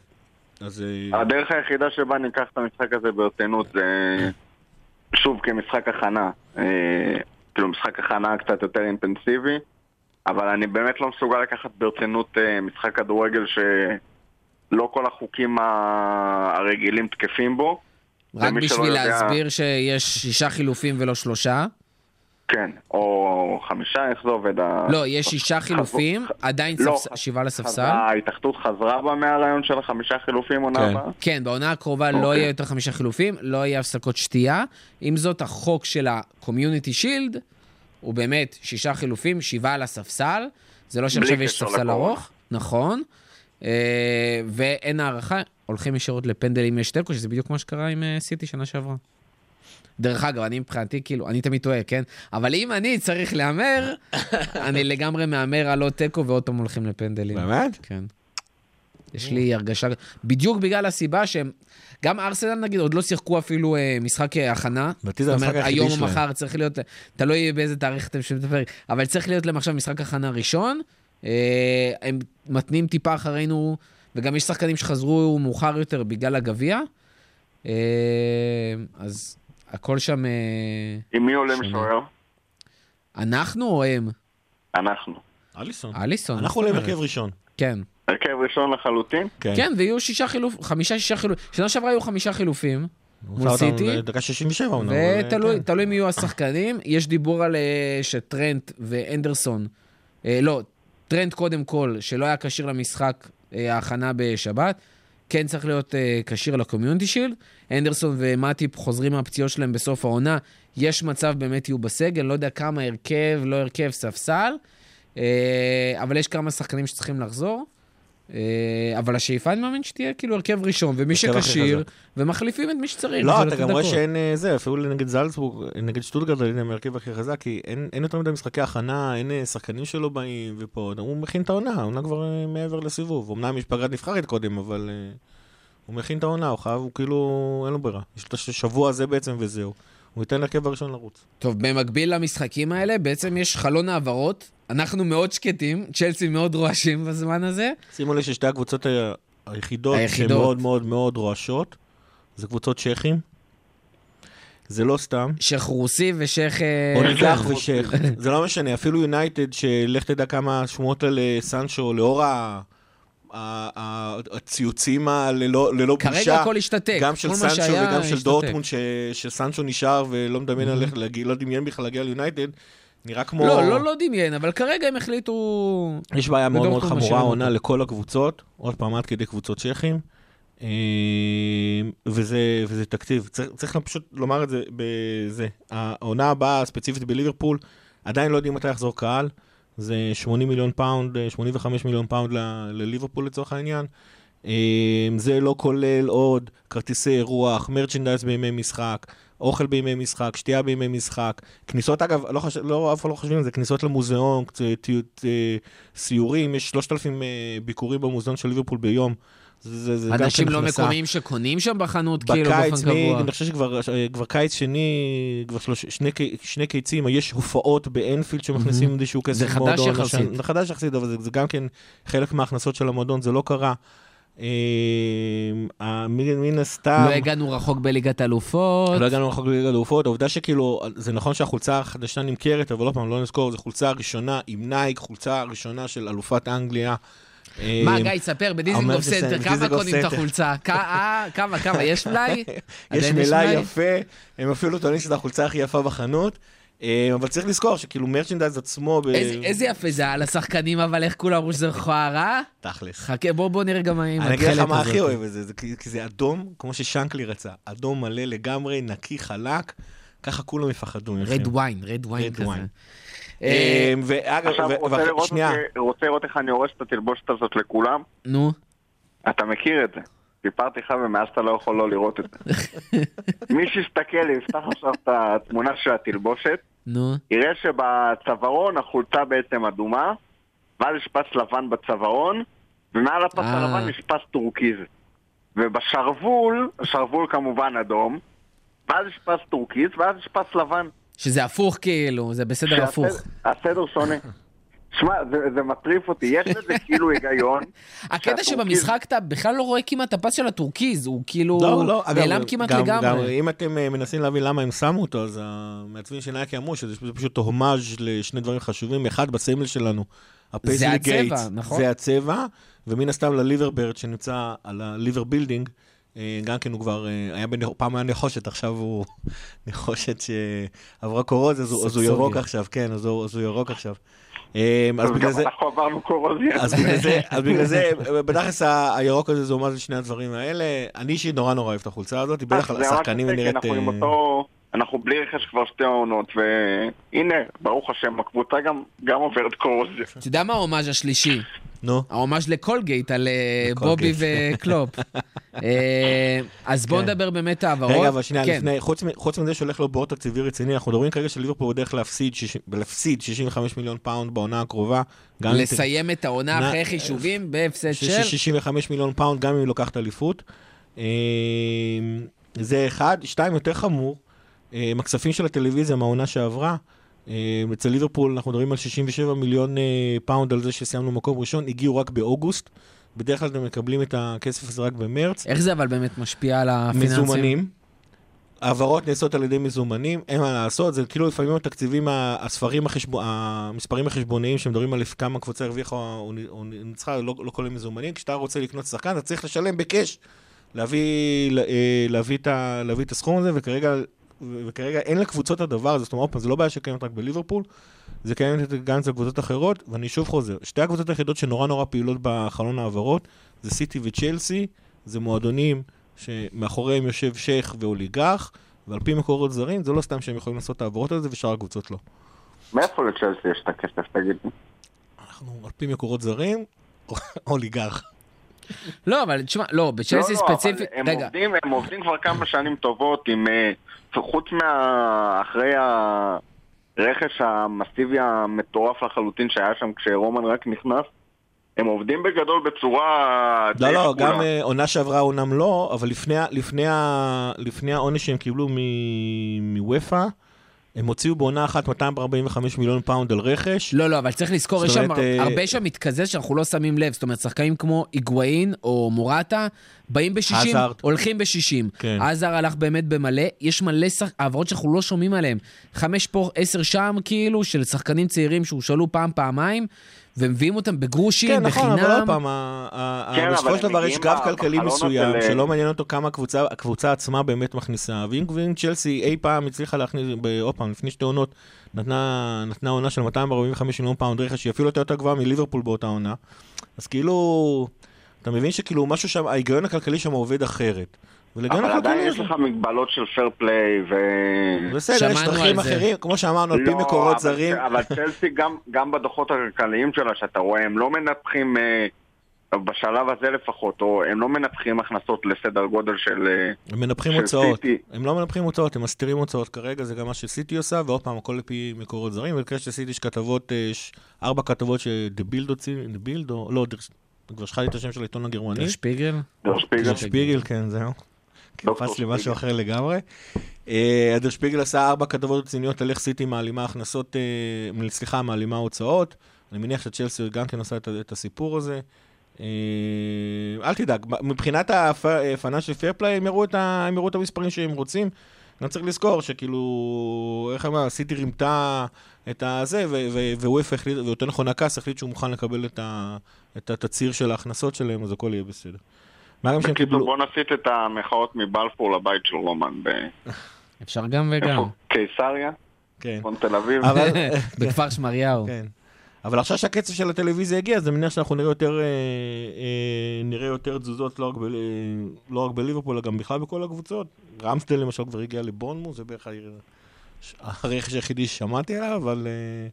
אז... אה, הדרך היחידה שבה ניקח את המשחק הזה ברצינות זה שוב כמשחק הכנה. אה, כאילו משחק הכנה קצת יותר אינטנסיבי, אבל אני באמת לא מסוגל לקחת ברצינות אה, משחק כדורגל שלא כל החוקים הרגילים תקפים בו. רק בשביל יודע- להסביר שיש שישה חילופים ולא שלושה. כן, או חמישה, איך זה עובד? ה- לא, יש שישה חילופים, עדיין לא, ספס- שבעה לספסל. ההתאחדות חזרה בה מהרעיון של החמישה חילופים עונה כן. הבאה? כן, בעונה הקרובה לא אוקיי. יהיה יותר חמישה חילופים, לא יהיה הפסקות שתייה. עם זאת, החוק של ה-Community Shield הוא באמת שישה חילופים, שבעה על הספסל. זה לא שעכשיו יש ספסל. ארוך, נכון. אה, ואין הערכה, הולכים ישירות לפנדל אם יש תיקו, שזה בדיוק מה שקרה עם אה, סיטי שנה שעברה. דרך אגב, אני מבחינתי, כאילו, אני תמיד טועה, כן? אבל אם אני צריך להמר, אני לגמרי מהמר על עוד תיקו ועוד פעם הולכים לפנדלים. באמת? כן. יש לי הרגשה, בדיוק בגלל הסיבה שהם, גם ארסנל נגיד עוד לא שיחקו אפילו אה, משחק אה, הכנה. לדעתי זה זאת המשחק אומרת, היחידי היום או שלהם. מחר צריך להיות, תלוי באיזה תאריך אתם שומעים את הפרק, אבל צריך להיות להם עכשיו משחק הכנה ראשון. אה, הם מתנים טיפה אחרינו, וגם יש שחקנים שחזרו מאוחר יותר בגלל הגביע. אה, אז הכל שם, אה, עם מי עולה. משוער? אנחנו או הם? אנחנו. אליסון. אליסון. אנחנו עולים? הרכב ראשון. כן. הרכב ראשון לחלוטין? כן, ויהיו שישה חילופים, חמישה, שישה חילופים. שנה שעברה היו חמישה חילופים. מול סיטי. לדקה 67 אומנם. ותלוי כן. מי יהיו השחקנים. יש דיבור על אה, שטרנט ואנדרסון, אה, לא, טרנט קודם כל, שלא היה כשיר למשחק ההכנה בשבת, כן צריך להיות אה, כשיר לקומיונטי שילד. אנדרסון ומטיפ חוזרים מהפציעות שלהם בסוף העונה. יש מצב באמת יהיו בסגל, לא יודע כמה הרכב, לא הרכב, ספסל. אה, אבל יש כמה שחקנים שצריכים לחזור. אה, אבל השאיפה, אני מאמין שתהיה כאילו הרכב ראשון, ומי שכשיר. ומחליפים את מי שצריך. לא, אתה גם רואה. שאין אה, זה, אפילו נגד זלצבורג, נגד שטוטגרד עליתם הרכב הכי חזק, כי אין יותר מדי משחקי הכנה, אין אה, שחקנים שלא באים, ופה, הוא מכין את העונה, העונה כבר מעבר לסיבוב. אמנם יש פגרת נבחרת קודם, אבל הוא מכין את העונה, הוא חייב, הוא כאילו, אין לו ברירה. יש לו את השבוע הזה בעצם וזהו. הוא ייתן להרכב הראשון לרוץ. טוב, במקביל למשחקים האלה, בעצם יש חלון העברות. אנחנו מאוד שקטים, צ'לסי מאוד רועשים בזמן הזה. שימו לב ששתי הקבוצות היחידות, שהן היחידות. מאוד מאוד מאוד רועשות, זה קבוצות צ'כים. זה לא סתם. שייח' רוסי ושייח'... אה, אוליגח זה. ושייח. זה לא משנה, אפילו יונייטד, שלך תדע כמה שמועות על אה, סנצ'ו, לאור ה- הציוצים הללא ללא בושה. כרגע הכל השתתק. גם של סנצ'ו וגם של. דורטמונד, שסנצ'ו נשאר ולא מדמיין עליך, להגיע- לא דמיין בכלל להגיע ליונייטד, נראה כמו... לא, לא, לא דמיין, אבל כרגע הם החליטו... יש בעיה מאוד מאוד חמורה אותו. לכל הקבוצות, עוד פעם עד כדי קבוצות צ'כים, אה, וזה, וזה תקציב. צריך, צריך פשוט לומר את זה בזה. העונה הבאה, ספציפית בליברפול, עדיין לא יודעים מתי יחזור קהל. זה 80 מיליון פאונד, אה, 85 מיליון פאונד לליברפול לצורך העניין. אה, זה לא כולל עוד כרטיסי אירוח, merchandise בימי משחק, אוכל בימי משחק, שתייה בימי משחק, כניסות אגב, לא חש... לא, אף אחד לא חושבים על זה, כניסות למוזיאון, קצת, אה, סיורים, יש 3,000 אה, ביקורים במוזיאון של ליברפול ביום. זה, זה, אנשים כן לא הכנסה. מקומיים שקונים שם בחנות, כאילו, בקיץ, באופן קבוע. אני חושב שכבר כבר קיץ שני, כבר שלוש, שני, שני קיצים, יש הופעות באנפילד שמכניסים איזשהו כסף זה חדש. יחסית. זה חדש יחסית, אבל זה, זה גם כן חלק מההכנסות של המועדון, זה לא קרה. אה, מן הסתם... לא הגענו רחוק בליגת אלופות. לא הגענו רחוק בליגת האלופות, העובדה שכאילו, זה נכון שהחולצה החדשה נמכרת, אבל עוד פעם, לא נזכור, זו חולצה ראשונה עם נייק, חולצה ראשונה של אלופת אנגליה. מה, אה, גיא, ספר, בדיזינגוף סנטר, כמה קונים את. החולצה? אה, כמה, כמה, יש מלאי? יש מלאי יפה, הם אפילו טוענים שזו החולצה הכי יפה בחנות, אה, אבל צריך לזכור שכאילו merchandise עצמו, ב- איזה- איזה יפה זה על השחקנים, אבל איך כולם אמרו שזה מכוערה? תכלס. חכה, בוא בוא נראה גם האם אני אגיד לך מה הכי. אוהב את זה, כי זה אדום, כמו ששנקלי רצה, אדום מלא לגמרי, נקי, חלק, ככה כולם יפחדו ממכם. red wine, red wine Red כזה. wine. אה, אה, ואגב, שנייה, רוצה לראות איך אני הורס את התלבושת הזאת לכולם? נו, אתה מכיר את זה. סיפרתי לך ומאז אתה לא יכול לא לראות את זה. מי שיסתכל, יפתח עכשיו את התמונה של התלבושת, נו. יראה שבצווארון החולצה בעצם אדומה, ואז יש פס לבן בצווארון, ומעל הפס אה. הלבן יש פס טורקיז. ובשרוול, השרוול כמובן אדום, ואז יש פס טורקיז, ואז יש פס לבן. שזה הפוך כאילו, זה בסדר שהסדר- הפוך. הסדר שונה. שמע, זה, זה מטריף אותי, יש לזה כאילו היגיון. הקטע שבמשחק אתה בכלל לא רואה כמעט את הפס של הטורקיז, הוא כאילו לא, לא, אגב, נעלם כמעט גם, גם לגמרי. אם אתם אה, מנסים להבין למה הם שמו אותו, אז המעצבים של נייקי אמרו שזה פשוט- הומאז' לשני דברים חשובים. אחד, בסמל שלנו, הפייסלי הצבע, גייטס, נכון. זה הצבע, ומן הסתם ל Liver Bird שנמצא על ה Liver Building, גם כן הוא כבר, אה, היה בנ- פעם היה נחושת, עכשיו הוא נחושת שעברה קורוזיה, אז הוא- אז הוא. ירוק עכשיו, כן, אז הוא אז הוא ירוק עכשיו. אה, אז בגלל זה... אנחנו עברנו קורוזיה. אז בגלל זה, בתכלס הירוק הזה זה אומץ לשני הדברים האלה. אני אישית נורא נורא אוהב את החולצה הזאת, בדרך כלל השחקנים נראית... אנחנו אה, בלי רכש כבר שתי עונות, והנה, ברוך השם, הקבוצה גם, גם עוברת קורוזיה. אתה יודע מה ההומאז' השלישי? נו, ההומאז' לקולגייט על אה. בובי וקלופ. אה, אז בואו כן. נדבר באמת העברות. רגע, אבל שנייה, כן. לפני, חוץ מזה שהולך לו בור תקציבי רציני, אנחנו מדברים כרגע שליברפור בדרך להפסיד 60 להפסיד 65 מיליון פאונד בעונה הקרובה. לסיים את העונה אחרי חישובים בהפסד של... 65 מיליון פאונד, גם אם היא לוקחת אליפות. אה, זה אחד. שתיים, יותר חמור, עם הכספים של הטלוויזיה מהעונה שעברה, אצל ליברפול אנחנו מדברים על 67 מיליון אה, פאונד על זה שסיימנו מקום ראשון, הגיעו רק באוגוסט. בדרך כלל אתם מקבלים את הכסף הזה רק במרץ. איך זה אבל באמת משפיע על הפיננסים? מזומנים. העברות נעשות על ידי מזומנים, אין מה לעשות, זה כאילו לפעמים התקציבים, הספרים, החשב... המספרים החשבונאיים שמדברים על כמה קבוצה הרוויחה או ניצחה, לא, לא כולל מזומנים. כשאתה רוצה לקנות שחקן, אתה צריך לשלם בקאש, להביא, אה, להביא, ה... להביא את הסכום הזה, וכרגע, וכרגע אין לקבוצות הדבר הזה, זאת אומרת, זה לא בעיה שקיימת רק בליברפול, זה קיימת גם אצל קבוצות אחרות, ואני שוב חוזר, שתי הקבוצות היחידות שנורא נורא פעילות בחלון העברות, זה סיטי וצ'לסי, זה מועדונים שמאחוריהם יושב שייח ואוליגרך, ועל פי מקורות זרים, זה לא סתם שהם יכולים לעשות את העברות האלה, ושאר הקבוצות לא. מאיפה לצ'לסי יש את הכסף, תגיד? אנחנו על פי מקורות זרים, אוליגרך. לא, אבל תשמע, לא, בצ'לסי לא, לא, אבל ספציפית... רגע, הם עובדים כבר כמה שנים טובות עם... חוץ מה... אחרי הרכש המסיבי המטורף לחלוטין שהיה שם כשרומן רק נכנס, הם עובדים בגדול בצורה... לא, לא, שקולה. גם אה, עונה שעברה אומנם לא, אבל לפני לפני לפני העונש שהם קיבלו מ- מאופ"א, הם הוציאו בעונה אחת 245 מיליון פאונד על רכש. לא, לא, אבל צריך לזכור, יש שם אה, הרבה שם מתקזז שאנחנו לא שמים לב. זאת אומרת, שחקנים כמו היגואין או מורטה, באים ב-60, האזארד. הולכים ב-60. כן. אזאר הלך באמת במלא, יש מלא שח- העברות שאנחנו לא שומעים עליהן. חמש פה, עשר שם, כאילו, של שחקנים צעירים שהושאלו פעם, פעמיים, ומביאים אותם בגרושים, כן, נכון, אבל עוד בחינם. פעם, כן, בסופו של דבר יש גב כלכלי מסוים, שלא מעניין אותו כמה הקבוצה- הקבוצה עצמה באמת מכניסה. ואם צ'לסי אי פעם הצליחה להכניס, ב- עוד פעם, לפני שתי עונות, נתנה נתנה עונה של 245 מיליון פאונד רכש, שהיא אפילו יותר גבוהה מליברפול באותה עונה, אז כאילו, אתה מבין שכאילו משהו שם, ההיגיון הכלכלי שם עובד אחרת. אבל עדיין יש לך מגבלות של פייר פליי ו... בסדר, יש דרכים. אחרים, כמו שאמרנו, על פי לא, מקורות זרים. אבל צ'לסי גם, גם בדוחות הכלכליים שלה, שאתה רואה, הם לא מנתחים, אה, בשלב הזה לפחות, או הם לא מנתחים הכנסות לסדר גודל של... אה, הם מנפחים הוצאות, סיטי. הם לא מנפחים הוצאות, הם מסתירים הוצאות כרגע, זה גם מה שסיטי עושה, ועוד פעם, הכל לפי מקורות זרים, במקרה של סיטי יש כתבות, אה, ש- ארבע כתבות שדה בילד הוציא, דה בילד או, לא, כבר שכחתי את השם של העיתון הגרמני. דר שפיגל. דר שפיגל, כן, זהו. קפץ לי משהו. אחר לגמרי. אה, דר שפיגל עשה ארבע כתבות רציניות על איך סיטי מעלימה הכנסות, אה, סליחה, מעלימה הוצאות. אני מניח שצ'לסי גם כן עושה את הסיפור הזה. אה, אל תדאג, מבחינת ה-financial fair play הם יראו את המספרים שהם רוצים. גם צריך לזכור שכאילו, איך אמר, סיטי רימתה את הזה, ו- ו- וויף החליט, ויותר נכון הקאס החליט שהוא מוכן לקבל את התצהיר של ההכנסות שלהם, אז הכל יהיה בסדר. מה גם שהם קיבלו... בוא נסיט את המחאות מבלפור לבית של רומן. ב- אפשר גם וגם. איפה? קיסריה? כן. צפון תל אביב? אבל... בכפר שמריהו. כן. אבל עכשיו שהקצב של הטלוויזיה הגיע, אז אני מניח שאנחנו נראה יותר, אה, אה, נראה יותר תזוזות לא רק, ב, לא רק בליברפול, אלא גם בכלל בכל הקבוצות. רמסדל למשל כבר הגיע לבורנמוס, זה בערך הרכש היחידי ששמעתי עליו, אבל... אה, אה,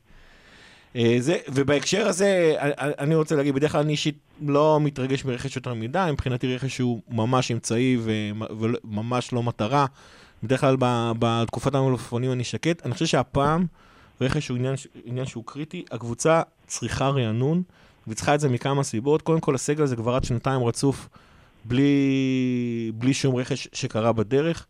זה, ובהקשר הזה, אני- אני רוצה להגיד, בדרך כלל אני אישית לא מתרגש מרכש יותר מדי, מבחינתי רכש הוא ממש אמצעי וממש לא מטרה. בדרך כלל בתקופת המלפפונים אני שקט. אני חושב שהפעם רכש הוא עניין, עניין שהוא קריטי. הקבוצה צריכה רענון, והיא צריכה את זה מכמה סיבות. קודם כל, הסגל הזה כבר עד שנתיים רצוף בלי, בלי שום רכש שקרה בדרך.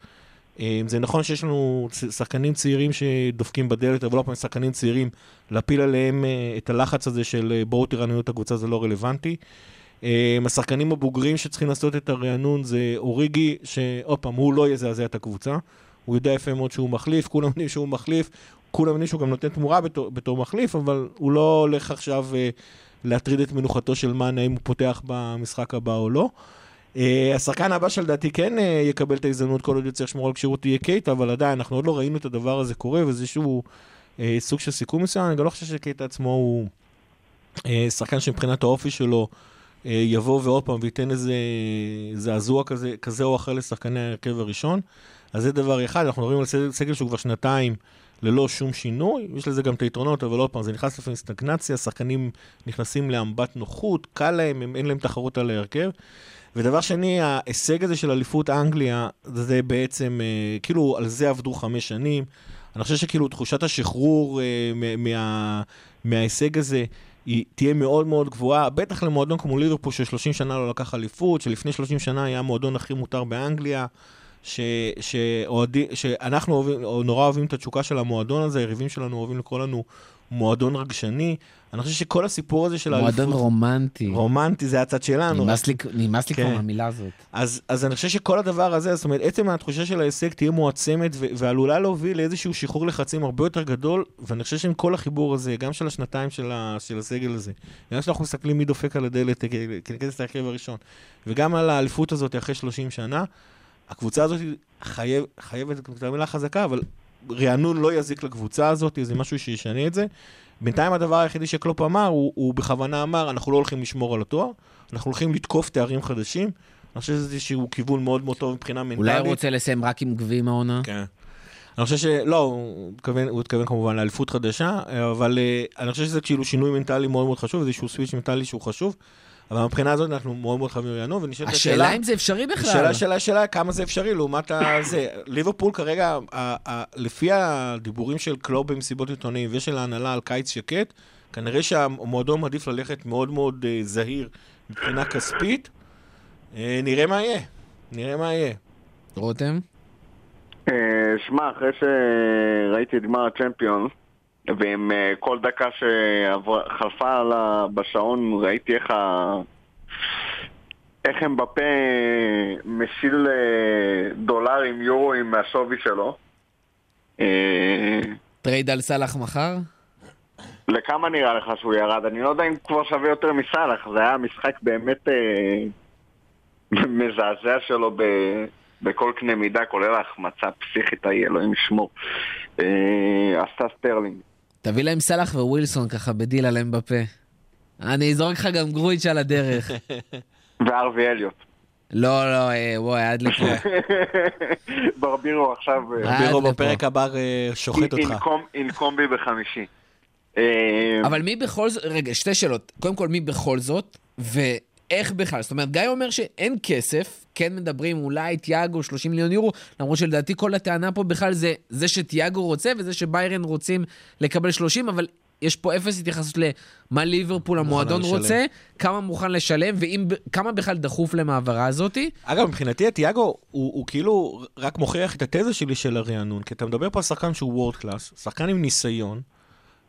אה, זה נכון שיש לנו שחקנים צעירים שדופקים בדלת, אבל לא פעם שחקנים צעירים, להפיל עליהם אה, את הלחץ הזה של אה, בואו תרעננו את הקבוצה, זה לא רלוונטי. אה, השחקנים הבוגרים שצריכים לעשות את הרענון זה אוריגי, שעוד פעם, הוא לא יזעזע את הקבוצה. הוא יודע יפה מאוד שהוא מחליף, כולם יודעים שהוא מחליף, כולם יודעים שהוא גם נותן תמורה בתור, בתור מחליף, אבל הוא לא הולך עכשיו אה, להטריד את מנוחתו של מאנה אם הוא פותח במשחק הבא או לא. השחקן הבא שלדעתי כן אה, יקבל את ההזדמנות כל עוד יצטרך לשמור על כשירות יהיה קייטה, אבל עדיין אנחנו עוד לא ראינו את הדבר הזה קורה, וזה איזשהו אה, סוג של סיכום מסוים, אני גם לא חושב שקייטה עצמו הוא אה, שחקן שמבחינת האופי שלו אה, יבוא ועוד פעם וייתן איזה זעזוע כזה, כזה או אחר לשחקני ההרכב הראשון. אז זה דבר אחד, אנחנו מדברים על סגל שהוא כבר שנתיים ללא שום שינוי, יש לזה גם את היתרונות, אבל עוד פעם, זה נכנס לפעמים סטגנציה, שחקנים נכנסים לאמבט נוחות, קל להם, הם, אין להם תחרות על ההרכב. ודבר שני, ההישג הזה של אליפות אנגליה, זה בעצם, אה, כאילו, על זה עבדו חמש שנים. אני חושב שכאילו תחושת השחרור אה, מה, מה, מההישג הזה, היא תהיה מאוד מאוד גבוהה, בטח למועדון כמו ליברפול של 30 שנה לא לקח אליפות, שלפני 30 שנה היה המועדון הכי מותר באנגליה, ש, שאוהדי, שאנחנו אוהבים, או נורא אוהבים את התשוקה של המועדון הזה, היריבים שלנו אוהבים לקרוא לנו מועדון רגשני. אני חושב שכל הסיפור הזה של האליפות... מועדון רומנטי. רומנטי זה הצד שלנו. נמאס לי- נמאס לי כן. כבר מהמילה הזאת. אז, אז אני חושב שכל הדבר הזה, זאת אומרת, עצם התחושה של ההישג תהיה מועצמת ו- ועלולה להוביל לאיזשהו שחרור לחצים הרבה יותר גדול, ואני חושב שעם כל החיבור הזה, גם של השנתיים של, ה- של הסגל הזה, גם כשאנחנו מסתכלים מי דופק על הדלת כ- כנגד את ההרכב הראשון, וגם על האליפות הזאת אחרי 30 שנה, הקבוצה הזאת חייב, חייבת, זו מילה חזקה, אבל רענון לא יזיק לקבוצה הזאת, זה משהו שישנה את זה. בינתיים הדבר היחידי שקלופ אמר, הוא, הוא בכוונה אמר, אנחנו לא הולכים לשמור על התואר, אנחנו הולכים לתקוף תארים חדשים. אני חושב שזה איזשהו כיוון מאוד מאוד טוב מבחינה מנטלית. אולי הוא רוצה לסיים רק עם גביעים העונה? כן. אני חושב שלא, הוא התכוון, הוא התכוון כמובן לאליפות חדשה, אבל אה, אני חושב שזה כאילו שינוי מנטלי מאוד מאוד חשוב, איזשהו סוויץ' מנטלי שהוא חשוב, אבל מבחינה הזאת אנחנו מאוד מאוד חייבים רענון, ונשאלת השאלה אם זה אפשרי בכלל. השאלה, השאלה, השאלה, כמה זה אפשרי לעומת הזה. ליברפול כרגע, לפי הדיבורים של קלוב במסיבות עיתונאים ושל ההנהלה על קיץ שקט, כנראה שהמועדון מעדיף ללכת מאוד מאוד אה, זהיר מבחינה כספית. אה, נראה מה יהיה, נראה מה יהיה. רותם? אה, שמע, אחרי שראיתי את גמר הצ'מפיונס, ועם אה, כל דקה שחלפה בשעון, ראיתי איך ה... אמבפה משיל אה, דולרים, יורואים מהשווי שלו. אה, trade על סאלח מחר? לכמה נראה לך שהוא ירד? אני לא יודע אם כבר שווה יותר מסאלח, זה היה משחק באמת אה, מזעזע שלו ב, בכל קנה מידה, כולל ההחמצה הפסיכית ההיא, אלוהים ישמור. אה, עשתה סטרלינג. תביא להם סאלח ווילסון ככה בדיל עליהם בפה. אני אזרוק לך גם גרויץ' על הדרך. וארווי אליוט. לא, לא, אה, וואי, עד לפה. ברבירו עכשיו אה, עד בירו לפה. בפרק הבא אה, שוחט אותך. אינקום- אינקומבי בחמישי. אבל מי בכל זאת, רגע, שתי שאלות. קודם כל, מי בכל זאת, ואיך בכלל? זאת אומרת, גיא אומר שאין כסף, כן מדברים אולי תיאגו 30 מיליון יורו, למרות שלדעתי כל הטענה פה בכלל זה זה שתיאגו רוצה וזה שביירן רוצים לקבל 30, אבל יש פה אפס התייחסות למה ליברפול המועדון לשלם. רוצה, כמה מוכן לשלם, וכמה בכלל דחוף להם ההעברה הזאתי. אגב, מבחינתי הטיאגו הוא, הוא כאילו רק מוכיח את התזה שלי של הרענון, כי אתה מדבר פה על שחקן שהוא וורד קלאס, שחקן עם ניסיון,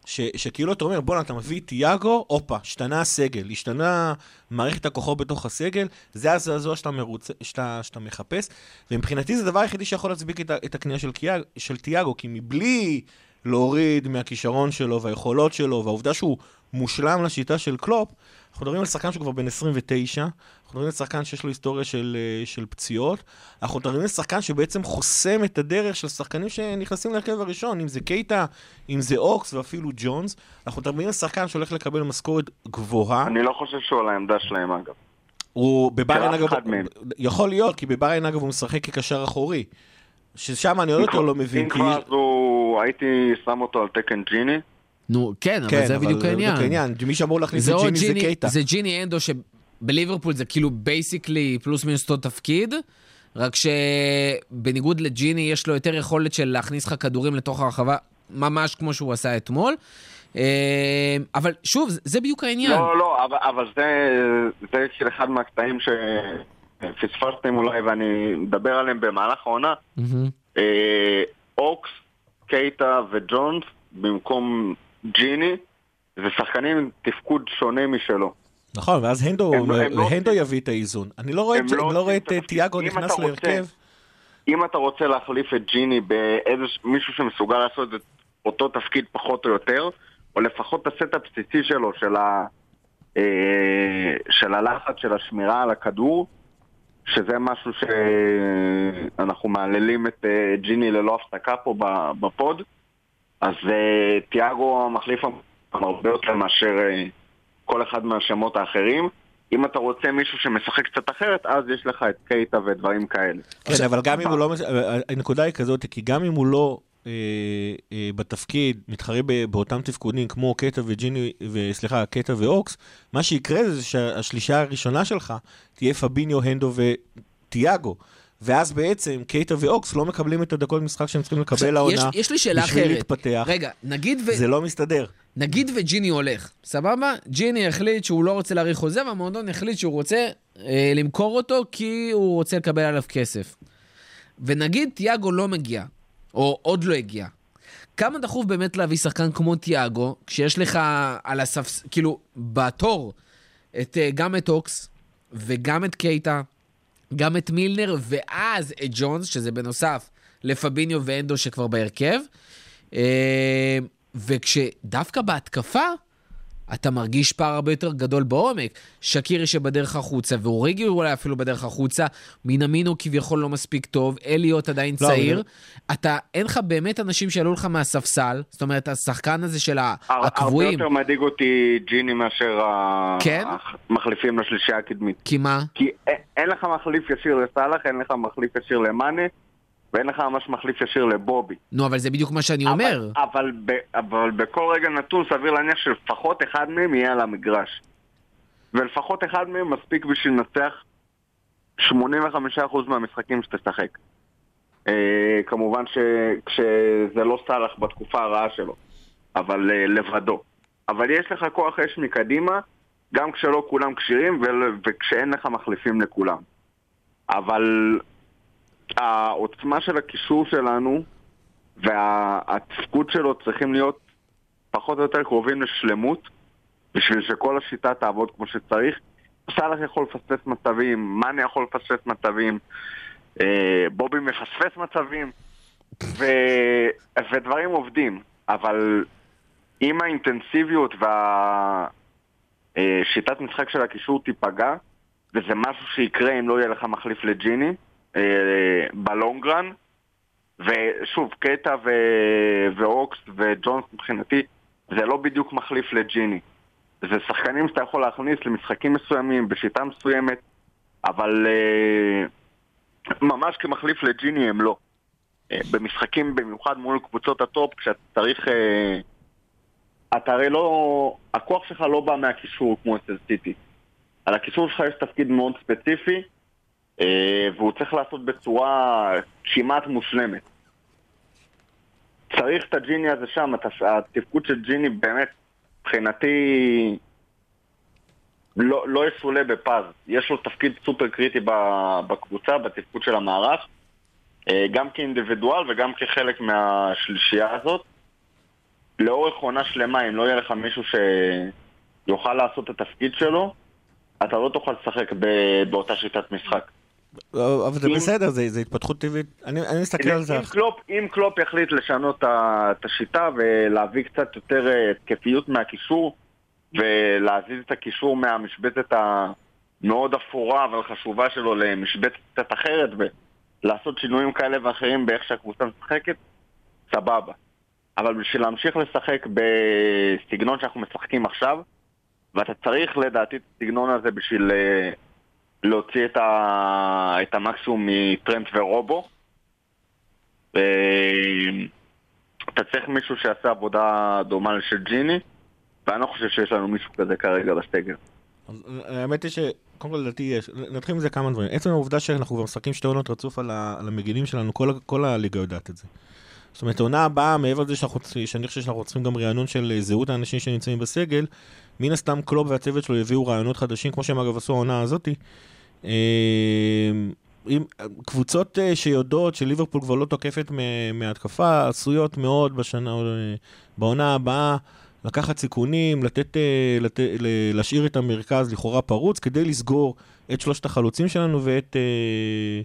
ש, שכאילו אתה אומר, בואנה, אתה מביא את טיאגו, הופה, השתנה הסגל, השתנה מערכת הכוחות בתוך הסגל, זה הזעזוע שאתה, מרוצ... שאתה, שאתה מחפש, ומבחינתי זה הדבר היחידי שיכול להצביק את, את הקנייה של. של טיאגו, כי מבלי להוריד מהכישרון שלו והיכולות שלו, והעובדה שהוא מושלם לשיטה של קלופ, אנחנו מדברים על שחקן שהוא כבר בן 29, אנחנו מדברים על שחקן שיש לו היסטוריה של, אה, של פציעות, אנחנו מדברים על שחקן שבעצם חוסם את הדרך של שחקנים שנכנסים להרכב הראשון, אם זה קייטה, אם זה אוקס ואפילו ג'ונס, אנחנו מדברים על שחקן שהולך לקבל משכורת גבוהה, אני לא חושב שהוא על העמדה שלהם אגב. הוא אף אגב. יכול להיות, כי בביירן אגב הוא משחק כקשר אחורי, ששם אני עוד יותר לא מבין, אם. כבר. הייתי שם אותו על תקן ג'יני. נו, כן, אבל כן, זה בדיוק העניין. העניין, מי שאמור להכניס זה את או ג'יני זה ג'יני, קייטה. זה ג'יני אנדו שבליברפול זה כאילו basically פלוס מינוס אותו תפקיד, רק שבניגוד לג'יני יש לו יותר יכולת של להכניס לך כדורים לתוך הרחבה, ממש כמו שהוא עשה אתמול. אה, אבל שוב, זה- בדיוק העניין. לא, לא, אבל, אבל זה, זה של אחד מהקטעים שפספסתם אולי ואני מדבר עליהם במהלך העונה. אה, אוקס, קייטה וג'ונס במקום ג'יני, זה שחקנים עם תפקוד שונה משלו. נכון, ואז הנדו, הם לא- הם לא הנדו עושים- יביא את האיזון. אני לא רואה את- לא לא את. תיאגו נכנס להרכב. אם אתה רוצה להחליף את ג'יני באיזה מישהו שמסוגל לעשות את אותו תפקיד פחות או יותר, או לפחות את הסט הבסיסי שלו, של, ה, אה, של הלחץ של השמירה על הכדור, שזה משהו שאנחנו מהללים את אה, ג'יני ללא הפסקה פה בפוד, אז אה, תיאגו המחליף הרבה יותר מאשר אה, כל אחד מהשמות האחרים. אם אתה רוצה מישהו שמשחק קצת אחרת, אז יש לך את קייטה ודברים כאלה. כן, אבל גם אם הוא לא... אה, הנקודה היא כזאת, כי גם אם הוא לא אה, אה, בתפקיד, מתחרה ב- באותם תפקודים כמו קטע וג'יני, וסליחה, קטע ואוקס, מה שיקרה זה שהשלישה הראשונה שלך תהיה פביניו, הנדו ותיאגו. ואז בעצם קייטה ואוקס לא מקבלים את הדקות משחק שהם צריכים לקבל עכשיו, לעונה. יש, יש לי בשביל אחרת. להתפתח. רגע, נגיד, ו... זה לא מסתדר. נגיד וג'יני הולך, סבבה? ג'יני החליט שהוא לא רוצה להאריך חוזה, והמועדון החליט שהוא רוצה אה, למכור אותו כי הוא רוצה לקבל עליו כסף. ונגיד תיאגו לא מגיע, או עוד לא הגיע. כמה דחוף באמת להביא שחקן כמו תיאגו, כשיש לך על הספס... כאילו, בתור, את, אה, גם את אוקס, וגם את קייטה, גם את מילנר, ואז את ג'ונס, שזה בנוסף לפביניו ואנדו שכבר בהרכב. אה, וכשדווקא בהתקפה, אתה מרגיש פער הרבה יותר גדול בעומק. שקירי שבדרך החוצה, ואוריגי אולי אפילו בדרך החוצה, מינמינו כביכול לא מספיק טוב, אליוט עדיין לא, צעיר. אבל- אתה, אין לך באמת אנשים שעלו לך מהספסל, זאת אומרת, השחקן הזה של הר- הרבה הקבועים, יותר מדאיג אותי ג'יני מאשר כן? המחליפים לשלישייה הקדמית. כי מה? כי א- אין לך מחליף ישיר לסאלח, אין לך מחליף ישיר למאנה, ואין לך ממש מחליף ישיר לבובי. נו, אבל זה בדיוק מה שאני אומר. אבל, אבל, ב, אבל בכל רגע נתון סביר להניח שלפחות אחד מהם יהיה על המגרש. ולפחות אחד מהם מספיק בשביל לנצח 85% מהמשחקים שתשחק. אה, כמובן שכשזה לא סאלח בתקופה הרעה שלו, אבל אה, לבדו. אבל יש לך כוח אש מקדימה, גם כשלא כולם כשירים וכשאין לך מחליפים לכולם. אבל העוצמה של הקישור שלנו והתפקוד שלו צריכים להיות פחות או יותר קרובים לשלמות בשביל שכל השיטה תעבוד כמו שצריך. סאלח יכול לפספס מצבים, מאנה יכול לפספס מצבים, אה, בובי מפספס מצבים, ו... ודברים עובדים, אבל אם האינטנסיביות והשיטת משחק של הקישור תיפגע, וזה משהו שיקרה אם לא יהיה לך מחליף לג'יני, אה, בלונגרן, ושוב, קטע ו... ואוקס וג'ונס מבחינתי, זה לא בדיוק מחליף לג'יני. זה שחקנים שאתה יכול להכניס למשחקים מסוימים, בשיטה מסוימת, אבל אה, ממש כמחליף לג'יני הם לא. אה, במשחקים במיוחד מול קבוצות הטופ, כשאתה צריך... אה, אתה הרי לא... הכוח שלך לא בא מהקישור כמו אצל סיטי. על הקישור שלך יש תפקיד מאוד ספציפי, אה, והוא צריך לעשות בצורה כמעט מושלמת. צריך את הג'יני הזה שם, התפ- התפקוד של ג'יני באמת, מבחינתי, לא, לא יסולא בפז. יש לו תפקיד סופר קריטי בקבוצה, בתפקוד של המערך, אה, גם כאינדיבידואל וגם כחלק מהשלישייה הזאת. לאורך עונה שלמה, אם לא יהיה לך מישהו שיוכל לעשות את התפקיד שלו, אתה לא תוכל לשחק באותה שיטת משחק. אבל זה בסדר, זה זה התפתחות טבעית. אני אני מסתכל על זה. אם קלופ, אם קלופ יחליט לשנות את השיטה ולהביא קצת יותר אה, התקפיות מהקישור ולהזיז את הקישור מהמשבצת המאוד אפורה אבל חשובה שלו למשבצת קצת אחרת ולעשות שינויים כאלה ואחרים באיך שהקבוצה משחקת, סבבה. אבל בשביל להמשיך לשחק בסגנון שאנחנו משחקים עכשיו, ואתה צריך לדעתי את הסגנון הזה בשביל אה, להוציא את, ה... את המקסימום מטרנט ורובו. אה, אתה צריך מישהו שיעשה עבודה דומה לשל ג'יני, ואני לא חושב שיש לנו מישהו כזה כרגע בסגל. אה, האמת היא שקודם כל לדעתי יש, נתחיל מזה כמה דברים. עצם העובדה שאנחנו כבר משחקים שתי עונות רצוף על, ה, על המגינים שלנו, כל, כל הליגה יודעת את זה. זאת אומרת, העונה הבאה, מעבר לזה שאנחנו, שאני חושב שאנחנו צריכים גם רענון של אה, זהות האנשים שנמצאים בסגל, מן הסתם קלוב והצוות שלו יביאו רעיונות חדשים, כמו שהם אגב עשו העונה הזאתי. אה, אם, קבוצות אה, שיודעות שליברפול כבר לא תוקפת מ- מהתקפה, עשויות מאוד בשנה, אה, בעונה הבאה, לקחת סיכונים, לתת, אה, לת, להשאיר את המרכז לכאורה פרוץ, כדי לסגור את שלושת החלוצים שלנו ואת אה,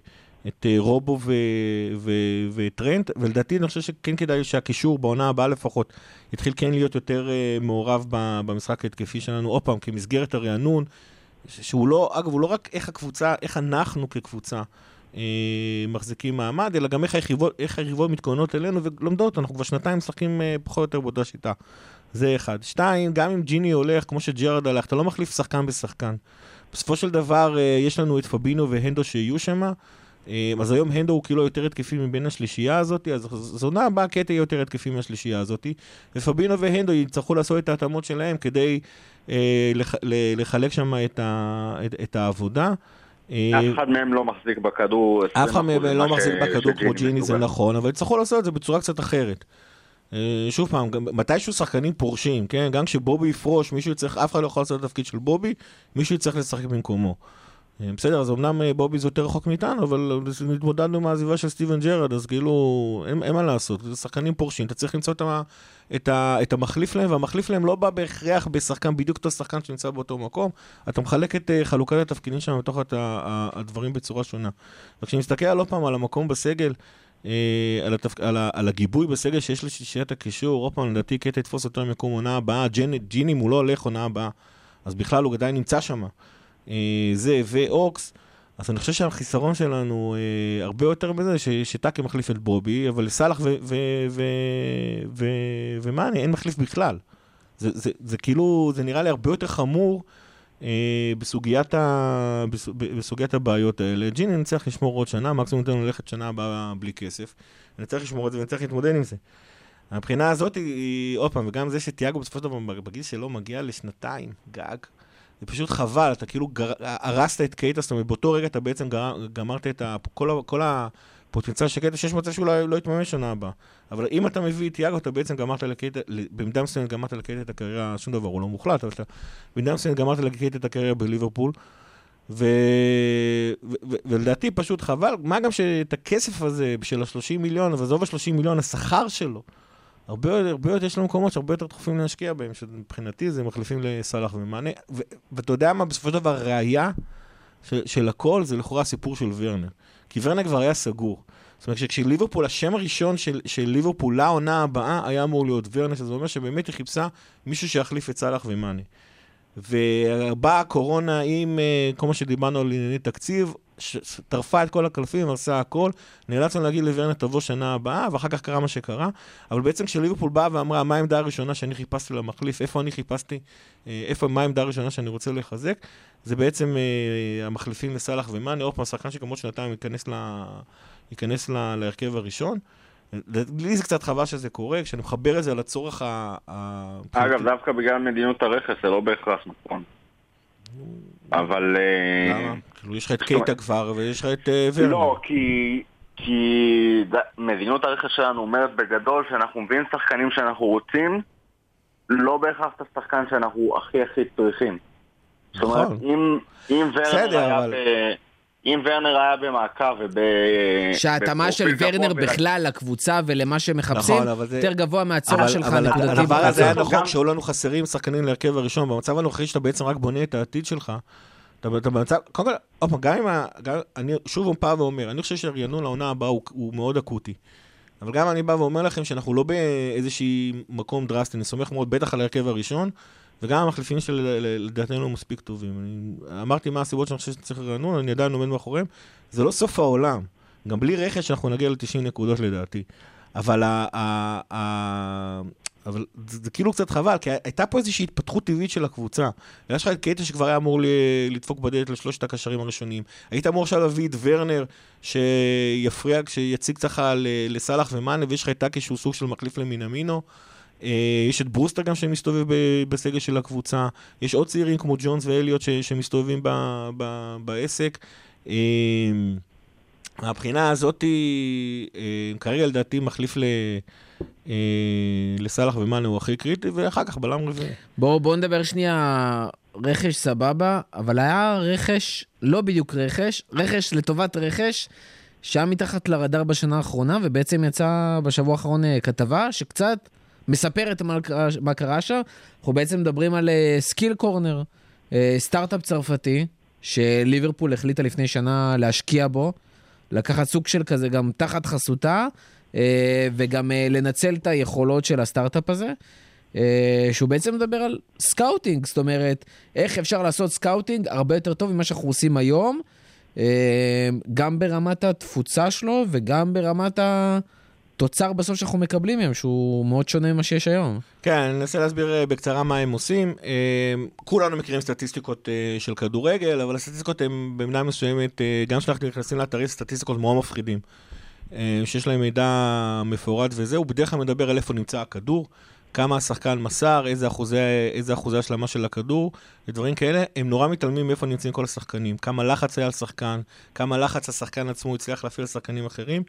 את, אה, רובו ו, ו, וטרנט, ולדעתי אני חושב שכן כדאי שהקישור בעונה הבאה לפחות יתחיל כן להיות יותר אה, מעורב במשחק ההתקפי שלנו, עוד פעם, כמסגרת הרענון. שהוא לא, אגב, הוא לא רק איך הקבוצה, איך אנחנו כקבוצה אה, מחזיקים מעמד, אלא גם איך היריבות, איך היריבות מתכוננות אלינו ולומדות, אנחנו כבר שנתיים משחקים אה, פחות או יותר באותה שיטה. זה אחד. שתיים, גם אם ג'יני הולך, כמו שג'רד הלך, אתה לא מחליף שחקן בשחקן. בסופו של דבר, אה, יש לנו את פבינו והנדו שיהיו שם. אה, אז היום הנדו הוא כאילו יותר התקפי מבין השלישייה הזאת, אז זו עונה הבאה קטע יהיה יותר התקפי מהשלישייה הזאת, ופבינו והנדו יצטרכו לעשות את ההתאמות שלהם כדי לח, ל- לחלק שם את, ה, את, את העבודה. אה, אף אחד מהם לא מחזיק בכדור. אף אחד 20% מהם לא מחזיק בכדור כמו ג'יני, זה. נכון, אבל יצטרכו לעשות את זה בצורה קצת אחרת. אה, שוב פעם, מתישהו שחקנים פורשים, כן? גם כשבובי יפרוש, מישהו יצטרך, אף אחד לא יכול לעשות את התפקיד של בובי, מישהו יצטרך לשחק במקומו. אה, בסדר, אז אמנם אה, בובי זה יותר רחוק מאיתנו, אבל התמודדנו עם העזיבה של סטיבן ג'רד, אז כאילו, אין, אין מה לעשות, זה שחקנים פורשים, אתה צריך למצוא את, ה, את, ה, את המחליף להם, והמחליף להם לא בא בהכרח בשחקן, בדיוק אותו שחקן שנמצא באותו מקום, אתה מחלק את אה, חלוקת התפקידים שם בתוך את ה- הדברים בצורה שונה. וכשאני מסתכל עוד פעם על המקום בסגל, על, התפק... על, ה... על הגיבוי בסגל שיש לשלישיית הקישור, עוד פעם, לדעתי קטע יתפוס אותו למקום עונה הבאה, ג'נ... ג'יני אם הוא לא הולך עונה הבאה, אז בכלל הוא עדיין נמצא שם. אה, זה ואוקס, אז אני חושב שהחיסרון שלנו אה, הרבה יותר בזה ש... שטאקי מחליף את בובי, אבל. ו... ומאני אין מחליף בכלל. זה, זה, זה כאילו, זה נראה לי הרבה יותר חמור אה, בסוגיית, ה... בס... בסוגיית הבעיות האלה. ג'יני נצטרך לשמור עוד שנה, מקסימום ניתן לו ללכת שנה הבאה בלי כסף. נצטרך לשמור את זה ונצטרך להתמודד עם זה. הבחינה הזאת היא, עוד פעם, וגם זה שתיאגו בסופו של דבר בגיל שלו מגיע לשנתיים, גג. זה פשוט חבל, אתה כאילו גר... הרסת את קייטה, זאת אומרת, באותו רגע אתה בעצם גר... גמרת את ה... כל, ה... כל הפוטנציאל של קייטה, שיש מצב שהוא לא, יתממש שנה הבאה. אבל אם אתה מביא את תיאגו, אתה בעצם גמרת לקייטה, במידה מסוימת גמרת לקייטה את הקריירה, שום דבר, הוא לא מוחלט, אבל אתה במידה מסוימת גמרת לקייטה את הקריירה בליברפול. ו... ו... ו... ולדעתי פשוט חבל, מה גם שאת הכסף הזה של ה-30 מיליון, ועזוב ה-30 מיליון, השכר שלו, הרבה הרבה יותר, יש לנו מקומות שהרבה יותר דחופים להשקיע בהם, שמבחינתי זה מחליפים לסאלח ומאנה, ואתה יודע מה, בסופו של דבר, ראייה של, של הכל זה לכאורה הסיפור של ורנר. כי ורנר כבר היה סגור. זאת אומרת, כשליברפול, השם הראשון של, של ליברפול לעונה הבאה היה אמור להיות ורנר, שזה אומר שבאמת היא חיפשה מישהו שיחליף את סאלח ומאנה. ובאה הקורונה עם אה, כל מה שדיברנו על ענייני תקציב, ש- ש- טרפה את כל הקלפים, הרסה הכל, נאלצנו להגיד לוורנר תבוא שנה הבאה, ואחר כך קרה מה שקרה, אבל בעצם כשליברפול באה ואמרה מה העמדה הראשונה שאני חיפשתי למחליף, איפה אני חיפשתי, אה, איפה, מה העמדה הראשונה שאני רוצה לחזק, זה בעצם אה, המחליפים לסאלח ומאני, עוד פעם, שחקן שגם עוד שנתיים ייכנס, ל... ייכנס ל... להרכב הראשון. לי זה קצת חבל שזה קורה, כשאני מחבר את זה לצורך ה... ה... אגב, דווקא בגלל מדיניות הרכס זה לא בהכרח נכון. אבל... אה, למה? כאילו, יש לך את קייטה כבר, ויש לך את אה, ורנר. לא, כי... כי מדיניות הרכש שלנו אומרת בגדול שאנחנו מביאים שחקנים שאנחנו רוצים, לא בהכרח את השחקן שאנחנו הכי הכי צריכים. זאת אומרת, נכון. אם, ורנר היה. אם ורנר היה במעקב וב... שההתאמה של ורנר בכלל לקבוצה ולמה שמחפשים, נכון, אבל זה- יותר גבוה מהצורך אבל, שלך אבל הנקודתי. הדבר הזה היה. נכון גם- כשהיו לנו חסרים שחקנים להרכב הראשון. במצב הנוכחי שאתה בעצם רק בונה את העתיד שלך, אתה, אתה במצב, קודם כל, עוד פעם, גם אם, ה- גם, אני שוב פעם ואומר, אני חושב שהרענון לעונה הבאה הוא, הוא מאוד אקוטי. אבל גם אני בא ואומר לכם שאנחנו לא באיזשהי מקום דרסטי, אני סומך מאוד בטח על ההרכב הראשון, וגם המחליפים של לדעתנו הם מספיק טובים. אני אמרתי מה הסיבות שאני חושב שצריך רענון, אני עדיין עומד מאחוריהם. זה לא סוף העולם. גם בלי רכש אנחנו נגיע ל-90 נקודות לדעתי. אבל, ה, ה, ה, אבל זה, זה כאילו קצת חבל, כי הייתה פה איזושהי התפתחות טבעית של הקבוצה. יש לך את קייטה שכבר היה אמור לדפוק בדלת לשלושת הקשרים הראשונים. היית אמור עכשיו להביא את ורנר, שיפריע, שיציג ככה ל- לסאלח ומאנה, ויש לך את טאקי שהוא סוג של מחליף למינמינו. אה, יש את ברוסטר גם שמסתובב בסגל של הקבוצה. יש עוד צעירים כמו ג'ונס ואליוט שמסתובבים ב- ב- בעסק. אה, מהבחינה הזאת, אה, כרגע לדעתי מחליף ל... אה, לסאלח ומאנה הוא הכי קריטי, ואחר כך בלם רביעי. בואו בוא נדבר שנייה רכש סבבה, אבל היה רכש, לא בדיוק רכש, רכש לטובת רכש, שהיה מתחת לרדאר בשנה האחרונה, ובעצם יצא בשבוע האחרון אה, כתבה שקצת מספרת מה מה קרה שם. אנחנו בעצם מדברים על סקיל קורנר, סטארט-אפ צרפתי, שליברפול החליטה לפני שנה להשקיע בו, לקחת סוג של כזה גם תחת חסותה, אה, וגם אה, לנצל את היכולות של הסטארט-אפ הזה. אה, שהוא בעצם מדבר על סקאוטינג, זאת אומרת, איך אפשר לעשות סקאוטינג הרבה יותר טוב ממה שאנחנו עושים היום, גם ברמת התפוצה שלו וגם ברמת התוצר בסוף שאנחנו מקבלים מהם, שהוא מאוד שונה ממה שיש היום. כן, אני אנסה להסביר אה, בקצרה מה הם עושים. אה, כולנו מכירים סטטיסטיקות אה, של כדורגל, אבל הסטטיסטיקות הן במידה מסוימת, גם כשאנחנו נכנסים לאתרי סטטיסטיקות מאוד מפחידים. שיש להם מידע מפורט וזה, הוא בדרך כלל מדבר על איפה נמצא הכדור, כמה השחקן מסר, איזה אחוזי, איזה אחוזי השלמה של הכדור, ודברים כאלה. הם נורא מתעלמים מאיפה נמצאים כל השחקנים. כמה לחץ היה על שחקן, כמה לחץ השחקן עצמו הצליח להפעיל על שחקנים אחרים.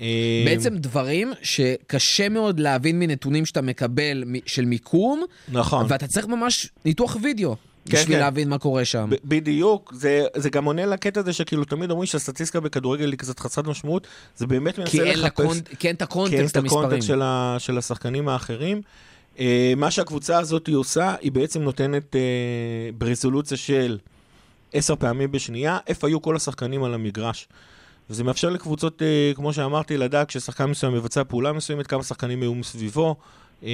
אה, בעצם דברים שקשה מאוד להבין מנתונים שאתה מקבל של מיקום, נכון. ואתה צריך ממש ניתוח וידאו כן, בשביל כן. להבין מה קורה שם. ב- בדיוק, זה, זה גם עונה לקטע הזה שכאילו תמיד אומרים שהסטטיסטיקה בכדורגל היא קצת חסרת משמעות, זה באמת מנסה כי אין, לה לחפש קונט... כי אין את הקונטקסט את המספרים. הקונטקסט של, ה, של השחקנים האחרים. Uh, מה שהקבוצה הזאת היא עושה, היא בעצם נותנת uh, ברזולוציה של עשר פעמים בשנייה, איפה היו כל השחקנים על המגרש. וזה מאפשר לקבוצות, uh, כמו שאמרתי, לדעת כששחקן מסוים מבצע פעולה מסוימת, כמה שחקנים היו מסביבו. Uh,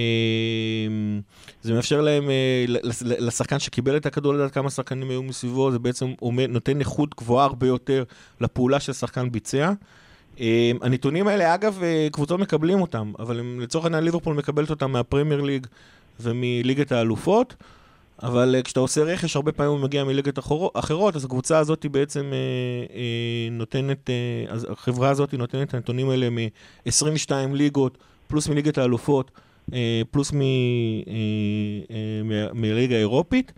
זה מאפשר להם, לס- לשחקן שקיבל את הכדור לדעת כמה שחקנים היו מסביבו, זה בעצם נותן איכות גבוהה הרבה יותר לפעולה שהשחקן ביצע. Um, הנתונים האלה, אגב, קבוצות מקבלים אותם, אבל הם, לצורך העניין ליברפול מקבלת אותם מהפרמייר ליג ומליגת האלופות, אבל uh, כשאתה עושה רכש, הרבה פעמים הוא מגיע אחרו- אחרות, אז הקבוצה הזאת היא בעצם uh, uh, נותנת, אז החברה הזאת נותנת את הנתונים האלה מ-22 ליגות, פלוס מליגת האלופות, פלוס מ- מה- מהליגה האירופית.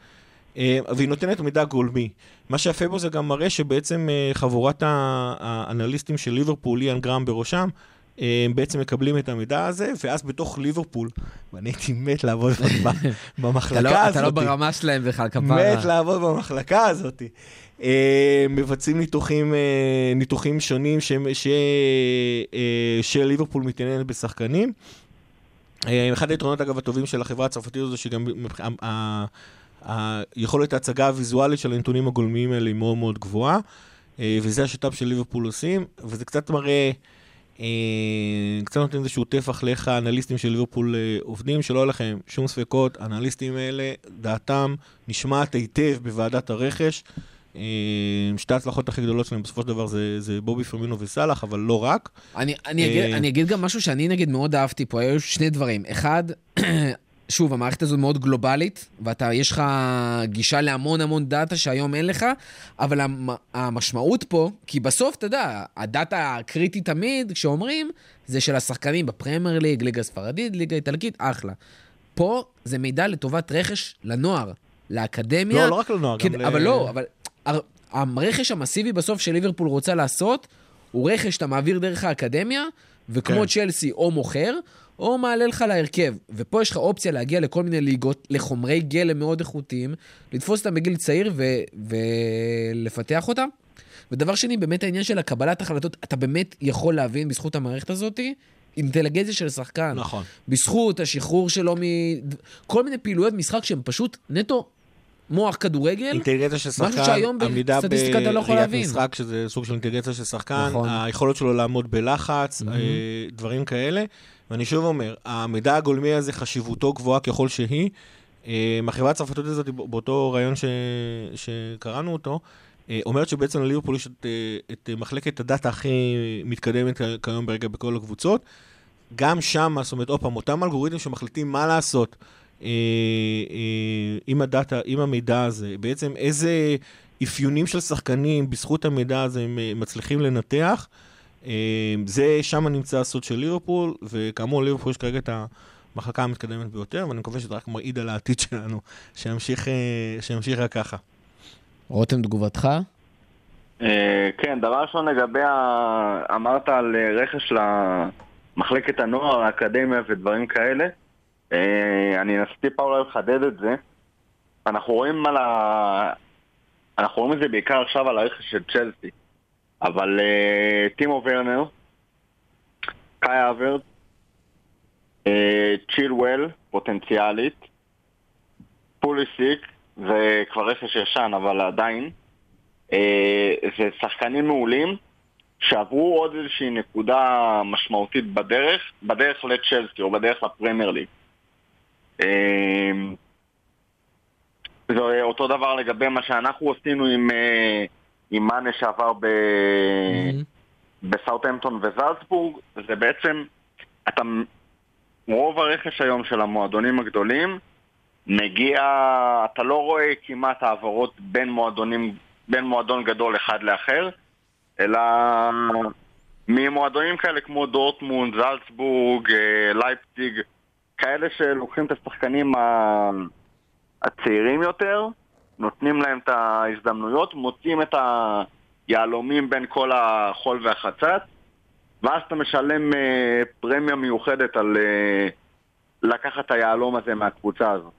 אה, והיא נותנת מידע גולמי. מה שיפה בו זה גם מראה שבעצם אה, חבורת האנליסטים של ליברפול, ליאן גרם בראשם, אה, הם בעצם מקבלים את המידע הזה, ואז בתוך ליברפול, ואני הייתי מת לעבוד אתה במחלקה לא, הזאת. אתה לא ברמה שלהם בכלל, כפרה. מת לעבוד במחלקה הזאת. אה, מבצעים ניתוחים, אה, ניתוחים שונים ש, ש, אה, מתעניינת בשחקנים. אחד היתרונות, אגב, הטובים של החברה הצרפתית הזו, שגם היכולת ההצגה הוויזואלית של הנתונים הגולמיים האלה היא מאוד מאוד גבוהה, וזה השיטה של ליברפול עושים, וזה קצת מראה, אה, קצת נותן איזשהו טפח לאיך האנליסטים של ליברפול אה, עובדים, שלא יהיה לכם שום ספקות, האנליסטים האלה, דעתם נשמעת היטב בוועדת הרכש. אה, שתי ההצלחות הכי גדולות שלהם בסופו של דבר זה, זה בובי פרמינו וסאלח, אבל לא רק. אני, אני, אגיד, אה, אני אגיד גם משהו שאני נגיד מאוד אהבתי פה, היו שני דברים. אחד, שוב, המערכת הזו מאוד גלובלית, ואתה, יש לך גישה להמון המון דאטה שהיום אין לך, אבל המ, המשמעות פה, כי בסוף, אתה יודע, הדאטה הקריטי תמיד, כשאומרים, זה של השחקנים בפרמייר ליג, ליגה ספרדית, ליגה איטלקית, אחלה. פה זה מידע לטובת רכש לנוער, לאקדמיה. לא, לא רק לנוער, כן, גם ל... אבל לא, אבל הר- הרכש המסיבי בסוף שליברפול רוצה לעשות, הוא רכש שאתה מעביר דרך האקדמיה, וכמו כן. צ'לסי או מוכר, או מעלה לך להרכב. ופה יש לך אופציה להגיע לכל מיני ליגות, לחומרי גלם מאוד איכותיים, לתפוס אותם בגיל צעיר ו- ולפתח אותם. ודבר שני, באמת העניין של הקבלת החלטות, אתה באמת יכול להבין בזכות המערכת הזאת, אינטליגנציה של שחקן. נכון. בזכות השחרור שלו מ... כל מיני פעילויות משחק שהן פשוט נטו מוח כדורגל. אינטליגנציה של משהו שחקן, שהיום עמידה בסטטיסטיקה אתה לא יכול בראיית להבין. משחק, שזה סוג של אינטליגנציה של שחקן, נכון. היכולת שלו לעמוד בלחץ, אה, דברים כאלה. ואני שוב אומר, המידע הגולמי הזה, חשיבותו גבוהה ככל שהיא. אה, החברה הצרפתית הזאת, באותו ראיון ש... שקראנו אותו, אה, אומרת שבעצם לליברפול יש את, אה, את מחלקת הדאטה הכי מתקדמת כיום ברגע בכל הקבוצות. גם שם, זאת אומרת, עוד פעם, אותם אלגוריתמים שמחליטים מה לעשות אה, אה, עם הדאטה, עם המידע הזה, בעצם איזה אפיונים של שחקנים בזכות המידע הזה הם אה, מצליחים לנתח, אה, זה, שם נמצא הסוד של ליברפול, וכאמור, ליברפול יש כרגע את המחלקה המתקדמת ביותר, ואני מקווה שזה רק מעיד על העתיד שלנו, שימשיך, אה, שימשיך רק ככה. רותם, תגובתך? אה, כן, דבר ראשון לגבי. אמרת על אה, רכש למחלקת הנוער, האקדמיה ודברים כאלה. אה, אני אנסה טיפה אולי לחדד את זה. אנחנו רואים על ה... אנחנו רואים את זה בעיקר עכשיו על הרכש של צ'לסי. אבל אה, טימו ורנר, קאי אברט, אה, צ'ילואל, פוטנציאלית, פוליסיק, זה כבר רכש ישן, אבל עדיין. אה, זה שחקנים מעולים שעברו עוד איזושהי נקודה משמעותית בדרך, בדרך לצ'לסי או בדרך לפרמייר ליג. אה, זה אותו דבר לגבי מה שאנחנו עשינו עם, אה, עם מאנה שעבר ב... בסאוטהמפטון וזלצבורג, זה בעצם, אתה, רוב הרכש היום של המועדונים הגדולים מגיע, אתה לא רואה כמעט העברות בין מועדונים, בין מועדון גדול אחד לאחר, אלא ממועדונים כאלה כמו דורטמונד, זלצבורג, אה, לייפציג, כאלה שלוקחים את השחקנים הצעירים יותר, נותנים להם את ההזדמנויות, מוצאים את היהלומים בין כל החול והחצץ, ואז אתה משלם אה, פרמיה מיוחדת על אה, לקחת את היהלום הזה מהקבוצה הזו.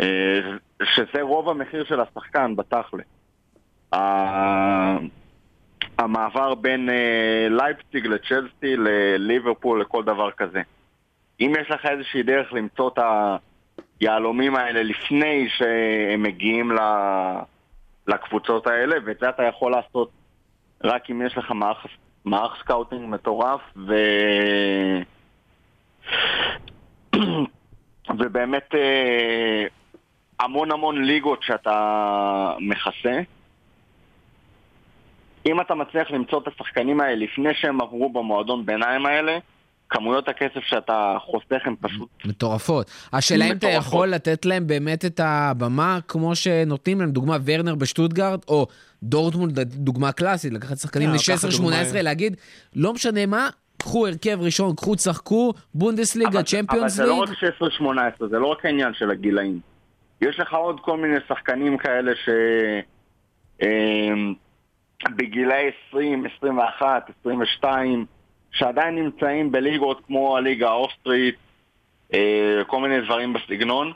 אה, שזה רוב המחיר של השחקן בתכל'ה. ה- המעבר בין אה, לייפציג לצ'לסי לליברפול לכל דבר כזה. אם יש לך איזושהי דרך למצוא את היהלומים האלה לפני שהם מגיעים לקבוצות האלה, ואת זה אתה יכול לעשות רק אם יש לך מערך, מערך סקאוטינג מטורף, ו... ובאמת אה, המון המון ליגות שאתה מכסה. אם אתה מצליח למצוא את השחקנים האלה לפני שהם עברו במועדון ביניים האלה, כמויות הכסף שאתה חוסך הן פשוט... מטורפות. השאלה אם אתה. יכול לתת להם באמת את הבמה כמו שנותנים להם, דוגמה ורנר בשטוטגרד, או דורטמונד, דוגמה קלאסית, לקחת שחקנים אה, לקחת ל-16-18, דוגמה- להגיד, לא משנה מה, קחו הרכב ראשון, קחו תשחקו, בונדסליגה, צ'מפיונס אבל זה לא ליג. רק 16-18, זה לא רק העניין של הגילאים. יש לך עוד כל מיני שחקנים כאלה ש... אמ, בגילאי 20, 21, 22, שעדיין נמצאים בליגות כמו הליגה האוסטרית, אה, כל מיני דברים בסגנון,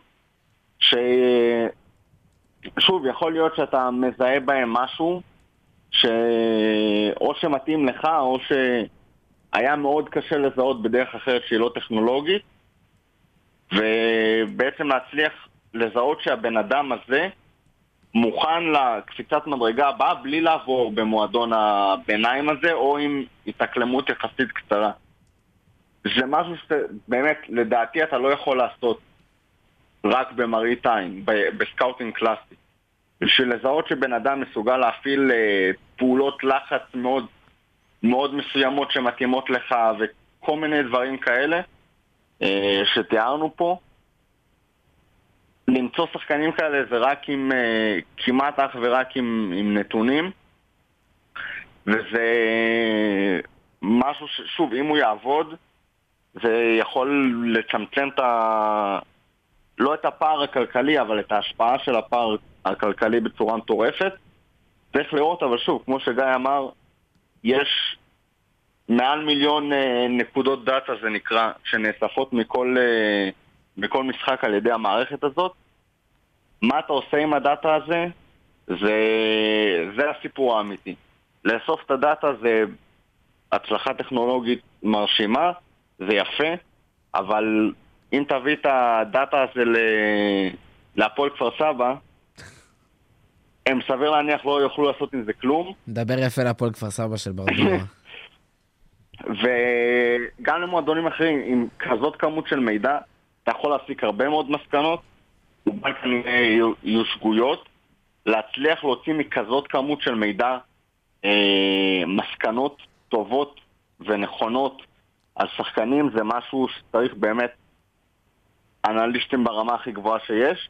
ש... שוב, יכול להיות שאתה מזהה בהם משהו שאו שמתאים לך או שהיה מאוד קשה לזהות בדרך אחרת שהיא לא טכנולוגית, ובעצם להצליח לזהות שהבן אדם הזה מוכן לקפיצת מדרגה הבאה בלי לעבור במועדון הביניים הזה או עם התאקלמות יחסית קצרה. זה משהו שבאמת, לדעתי אתה לא יכול לעשות רק במראית עין, ב scouting קלאסי. בשביל לזהות שבן אדם מסוגל להפעיל אה, פעולות לחץ מאוד, מאוד מסוימות שמתאימות לך וכל מיני דברים כאלה אה, שתיארנו פה. למצוא שחקנים כאלה זה רק עם, אה, כמעט אך ורק עם, עם נתונים וזה משהו ששוב, אם הוא יעבוד זה יכול לצמצם את ה... לא את הפער הכלכלי, אבל את ההשפעה של הפער הכלכלי בצורה מטורפת. צריך לראות, אבל שוב, כמו שגיא אמר, יש מעל מיליון אה, נקודות דאטה, זה נקרא, שנאספות מכל, אה, מכל משחק על ידי המערכת הזאת. מה אתה עושה עם הדאטה הזה? זה, זה הסיפור האמיתי. לאסוף את הדאטה זה הצלחה טכנולוגית מרשימה, זה יפה, אבל אם תביא את הדאטה הזה ל- להפועל כפר סבא, הם סביר להניח לא יוכלו לעשות עם זה כלום, מדבר יפה להפועל כפר סבא של ברדורה. וגם למועדונים אחרים, עם כזאת כמות של מידע, אתה יכול להסיק הרבה מאוד מסקנות, רובן כנראה יהיו שגויות, להצליח להוציא מכזאת כמות של מידע אה, מסקנות טובות ונכונות על שחקנים זה משהו שצריך באמת אנליסטים ברמה הכי גבוהה שיש,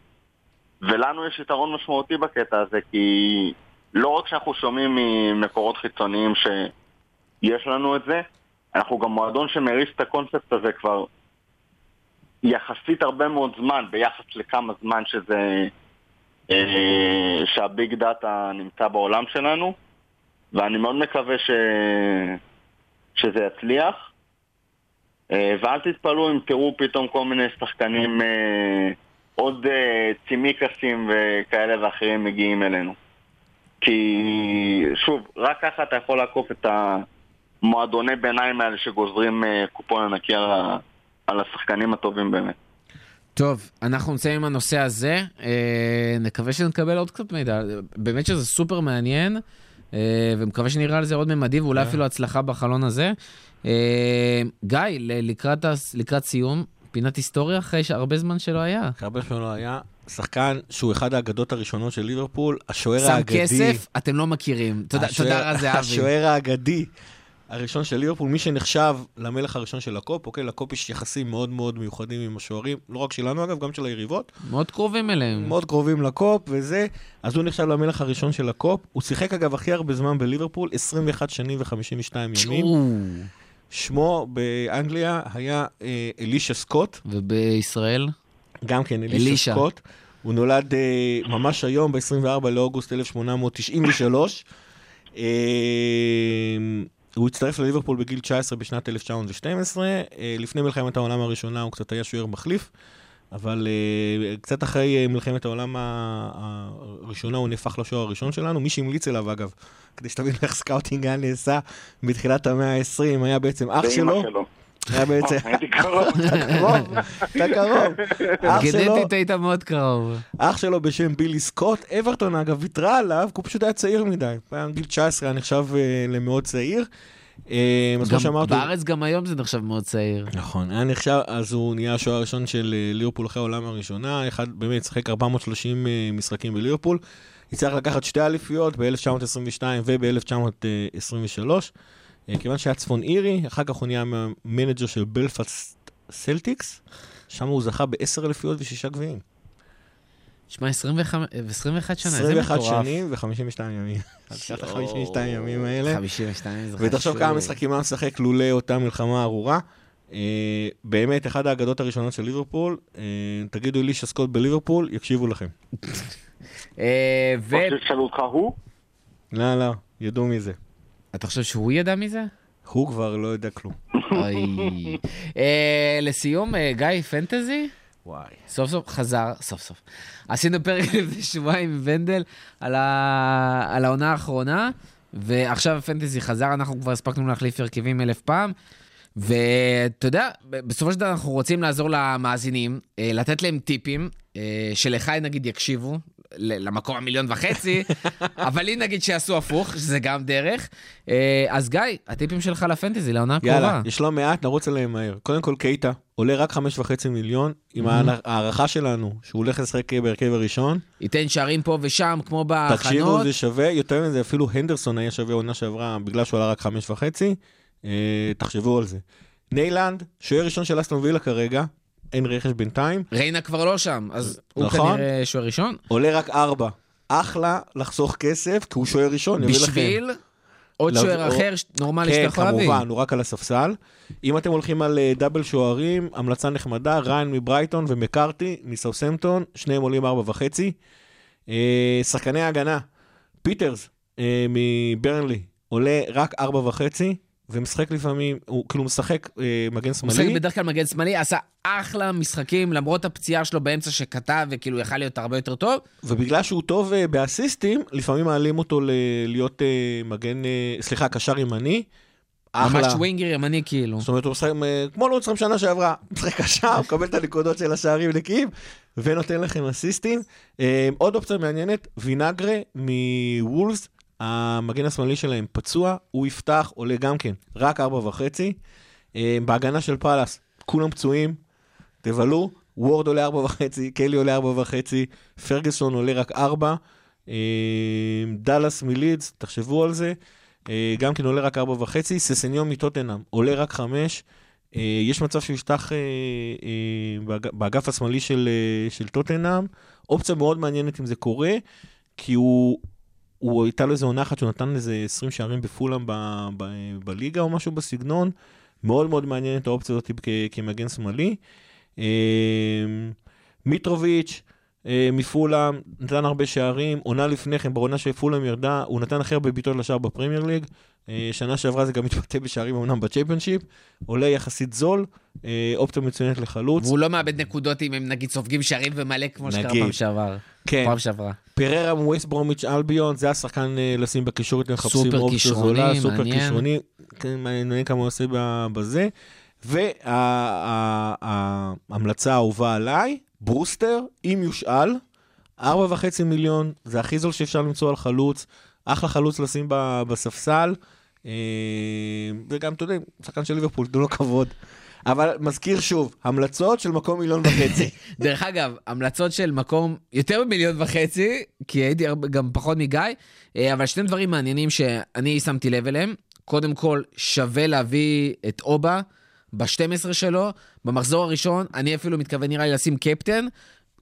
ולנו יש יתרון משמעותי בקטע הזה, כי לא רק שאנחנו שומעים ממקורות חיצוניים שיש לנו את זה, אנחנו גם מועדון שמריץ את הקונספט הזה כבר יחסית הרבה מאוד זמן, ביחס לכמה זמן שזה... אה, שהביג דאטה נמצא בעולם שלנו, ואני מאוד מקווה ש... שזה יצליח. אה, ואל תתפלאו אם תראו פתאום כל מיני שחקנים אה, עוד צימיקסים וכאלה ואחרים מגיעים אלינו. כי, שוב, רק ככה אתה יכול לעקוף את המועדוני ביניים האלה שגוזרים קופון ענקי על, על השחקנים הטובים באמת. טוב, אנחנו נמצאים עם הנושא הזה, אה, נקווה שנקבל עוד קצת מידע. באמת שזה סופר מעניין, אה, ומקווה שנראה על זה עוד ממדים, ואולי אפילו הצלחה בחלון הזה. אה, גיא, לקראת, לקראת סיום, פינת היסטוריה אחרי שהרבה זמן שלא היה. הרבה זמן לא היה. שחקן שהוא אחד האגדות הראשונות של ליברפול, השוער שם האגדי. כסף, אתם לא מכירים. תודה, השוער- תודה רז זהבי. השוער האגדי הראשון של ליברפול, מי שנחשב למלך הראשון של הקופ, אוקיי, לקופ יש יחסים מאוד מאוד מיוחדים עם השוערים, לא רק שלנו אגב, גם של היריבות, מאוד קרובים אליהם. מאוד קרובים לקופ וזה, אז הוא נחשב למלך הראשון של הקופ. הוא שיחק אגב הכי הרבה זמן בליברפול, 21 שנים ו-52 ימים. שמו באנגליה היה אה, אלישה סקוט, ובישראל? גם כן אלישה אלישה. סקוט. הוא נולד אה, ממש היום, ב-24 לאוגוסט 1893. אה, הוא הצטרף לליברפול בגיל 19 בשנת 1912. אה, לפני מלחמת העולם הראשונה הוא קצת היה שוער מחליף, אבל אה, קצת אחרי אה, מלחמת העולם הראשונה הוא נהפך לשוער הראשון שלנו. מי שהמליץ אליו, אגב, כדי שתבין איך scouting היה נעשה בתחילת המאה ה-20, היה בעצם אח שלו. שלו. היה בעצם... הייתי קרוב. אתה קרוב, אתה קרוב. גנטית היית מאוד קרוב. אח שלו בשם בילי סקוט, אברטון אגב ויתרה עליו, כי הוא פשוט היה צעיר מדי. היה גיל 19, היה נחשב אה, למאוד צעיר. אה, אז כמו בארץ גם היום זה נחשב מאוד צעיר. נכון, היה נחשב, אז הוא נהיה השוער הראשון של אה, ליברפול אחרי העולם הראשונה, אחד באמת שיחק 430 אה, משחקים בליברפול, הצליח לקחת שתי אליפויות ב-1922 וב-1923, כיוון שהיה צפון אירי, אחר כך הוא נהיה manager של בלפאסט סלטיקס, שם הוא זכה בעשר אליפויות ושישה גביעים. תשמע, 21 שנה, איזה 21 מטורף. שנים ו-52 ימים. אז קח את ה-52 ימים האלה. 52 זה ותחשוב חשוב. כמה משחקים היה משחק לולא אותה מלחמה ארורה. אה, באמת, אחת האגדות הראשונות של ליברפול. אה, תגידו אלישה סקוט בליברפול, יקשיבו לכם. אה, ו... או שתשאלו אותך הוא? לא, לא, ידעו מי זה. אתה חושב שהוא ידע מזה? הוא כבר לא יודע כלום. אוי. אה, לסיום, אה, גיא, פנטזי? וואי. סוף סוף חזר, סוף סוף. עשינו פרק לפני שבועיים עם ונדל על, ה... על העונה האחרונה, ועכשיו הפנטזי חזר, אנחנו כבר הספקנו להחליף הרכבים אלף פעם. ואתה יודע, בסופו של דבר אנחנו רוצים לעזור למאזינים, אה, לתת להם טיפים, אה, שלך נגיד יקשיבו, למקום המיליון וחצי, אבל לי נגיד שיעשו הפוך, שזה גם דרך. אה, אז גיא, הטיפים שלך ל fantasy, לעונה הקרובה. יאללה, יש לא מעט, נרוץ עליהם מהר. קודם כל קייטה, עולה רק חמש וחצי מיליון, עם ההערכה שלנו, שהוא הולך לשחק בהרכב הראשון. ייתן שערים פה ושם, כמו תקשיבו, בהכנות. זה שווה, יותר מזה, אפילו הנדרסון היה שווה עונה שעברה, בגלל שהוא עלה רק חמש וחצי. אה, תחשבו על זה. ניילנד, שוער ראשון של אסטון וילה כרגע, אין רכש בינתיים, ריינה כבר לא שם, אז הוא נכון. כנראה שוער ראשון. עולה רק ארבע. אחלה לחסוך כסף, כי הוא שוער ראשון, יביא לכם. בשביל עוד לא, שוער אחר נורמלי שאתה כן, יכול להביא. כמובן, הוא רק על הספסל. אם אתם הולכים על אה, double שוערים, המלצה נחמדה, ריין מברייטון ומקארתי מסאות'המפטון, שניהם עולים ארבע וחצי. אה, שחקני ההגנה, פיטרס אה, מברנלי, עולה רק ארבע וחצי, ומשחק לפעמים, הוא כאילו משחק אה, מגן הוא משחק שמאלי. בדרך כלל מגן שמאלי, עשה אחלה משחקים, למרות הפציעה שלו באמצע שכתב, וכאילו יכל להיות הרבה יותר טוב. ובגלל שהוא טוב אה, באסיסטים, לפעמים מעלים אותו ל- להיות אה, מגן, אה, סליחה, קשר ימני. אחלה. ממש ווינגר ימני כאילו. זאת אומרת, הוא משחק, אה, כמו לוצרם שנה שעברה, משחק קשר, מקבל את הנקודות של השערים נקיים, ונותן לכם אסיסטים. אה, עוד אופציה מעניינת, וינגרה מוולפס, המגן השמאלי שלהם פצוע, הוא יפתח, עולה גם כן, רק ארבע וחצי. אה, בהגנה של פאלאס, כולם פצועים, תבלו, וורד עולה ארבע וחצי, קלי עולה ארבע וחצי, פרגוסון עולה רק ארבע, אה, דאלאס מלידס, תחשבו על זה, אה, גם כן עולה רק ארבע וחצי, ססניון מטוטנאם עולה רק חמש, יש מצב שהוא יפתח באג- באגף השמאלי של, של טוטנאם, אופציה מאוד מעניינת אם זה קורה, כי הוא, הוא הייתה לו איזה עונה אחת שהוא נתן איזה 20 שערים בפולאם בליגה או משהו בסגנון, מאוד מאוד מעניין את האופציה הזאת כמגן שמאלי. אה, מיטרוביץ', אה, מפולאם, נתן הרבה שערים, עונה לפני כן, בעונה שפולאם ירדה, הוא נתן הכי הרבה בעיטות לשער בפרמייר ליג. אה, שנה שעברה זה גם מתבטא בשערים אמנם בצ'מפיונשיפ, עולה יחסית זול, אופציה מצוינת לחלוץ. והוא לא מאבד נקודות אם הם נגיד סופגים שערים ומלא כמו שקרה. פעם שעבר. כן, פעם שעברה. פררה מווייסט ברומיץ' אלביון, זה השחקן אה, לשים בקישור, אתם מחפשים אופציה זולה, סופר מעניין. כישרוני, כן, מעניין כמה הוא עושה בזה. וההמלצה האהובה עליי, ברוסטר, אם יושאל, ארבע וחצי מיליון, זה הכי זול שאפשר למצוא על חלוץ, אחלה חלוץ לשים בספסל, אה, וגם, אתה יודע, שחקן של ליברפול, תנו לו כבוד. אבל מזכיר שוב, המלצות של מקום מיליון וחצי. דרך אגב, המלצות של מקום יותר ממיליון וחצי, כי הייתי גם פחות מגיא, אה, אבל שני דברים מעניינים שאני שמתי לב אליהם. קודם כל, שווה להביא את אובה ב-12 שלו. במחזור הראשון, אני אפילו מתכוון נראה לי לשים קפטן,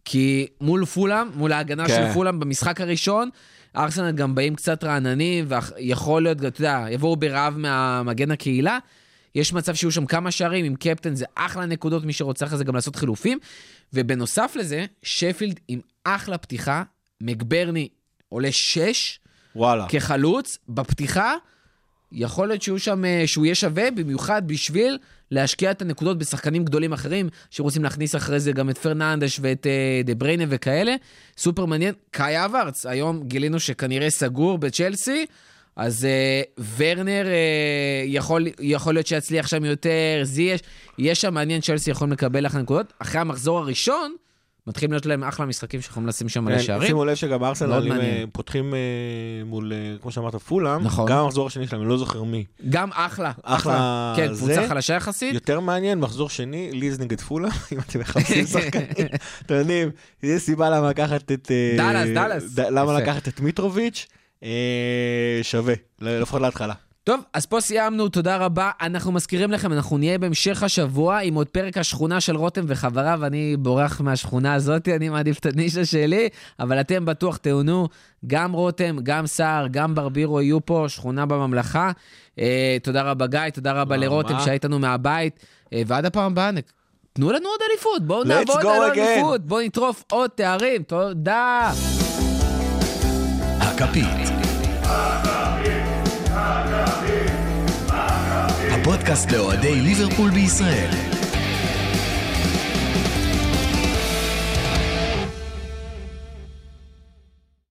כי מול פולאם, מול ההגנה כן. של פולאם במשחק הראשון, ארסנל גם באים קצת רעננים, ויכול להיות, אתה יודע, יבואו ברעב מהמגן הקהילה. יש מצב שיהיו שם כמה שערים, עם קפטן זה אחלה נקודות, מי שרוצה אחרי זה גם לעשות חילופים. ובנוסף לזה, שפילד עם אחלה פתיחה, מקברני עולה 6 וואלה. כחלוץ, בפתיחה, יכול להיות שהוא שם, אה, שהוא יהיה שווה, במיוחד בשביל להשקיע את הנקודות בשחקנים גדולים אחרים, שרוצים להכניס אחרי זה גם את פרננדש ואת אה, דה בריינה וכאלה. סופר מעניין. קאי אברץ, היום גילינו שכנראה סגור בצ'לסי, אז אה, ורנר אה, יכול, יכול להיות שיצליח שם יותר, זייש, יש שם מעניין, צ'לסי יכולים לקבל אחלה נקודות. אחרי המחזור הראשון, מתחילים להיות להם אחלה משחקים שיכולים לשים שם מלא כן, שערים. שימו לב שגם ארסנל. אה, פותחים אה, מול, אה, כמו שאמרת, פולאם, נכון. גם המחזור השני שלהם, אני לא זוכר מי. גם אחלה. אחלה כן, זה. קבוצה חלשה יחסית. יותר מעניין, מחזור שני, ליז נגד פולאם, אם אתם מחפשים שחקנים. אתם יודעים, יש סיבה למה לקחת את... דאלאס, דאלאס. למה. לקחת את מיטרוביץ', שווה, ל- לפחות להתחלה. טוב, אז פה סיימנו, תודה רבה. אנחנו מזכירים לכם, אנחנו נהיה בהמשך השבוע עם עוד פרק השכונה של רותם וחבריו. אני בורח מהשכונה הזאת, אני מעדיף את הנישה שלי, אבל אתם בטוח תאונו, גם רותם, גם סער, גם ברבירו יהיו פה, שכונה בממלכה. אה, תודה רבה, גיא, תודה רבה לרותם? שהיית לנו מהבית. אה, ועד הפעם הבאה, תנו לנו עוד אליפות, בואו נעבוד על. אליפות, בואו נטרוף עוד תארים, תודה. הכפית. הפודקאסט לאוהדי ליברפול בישראל.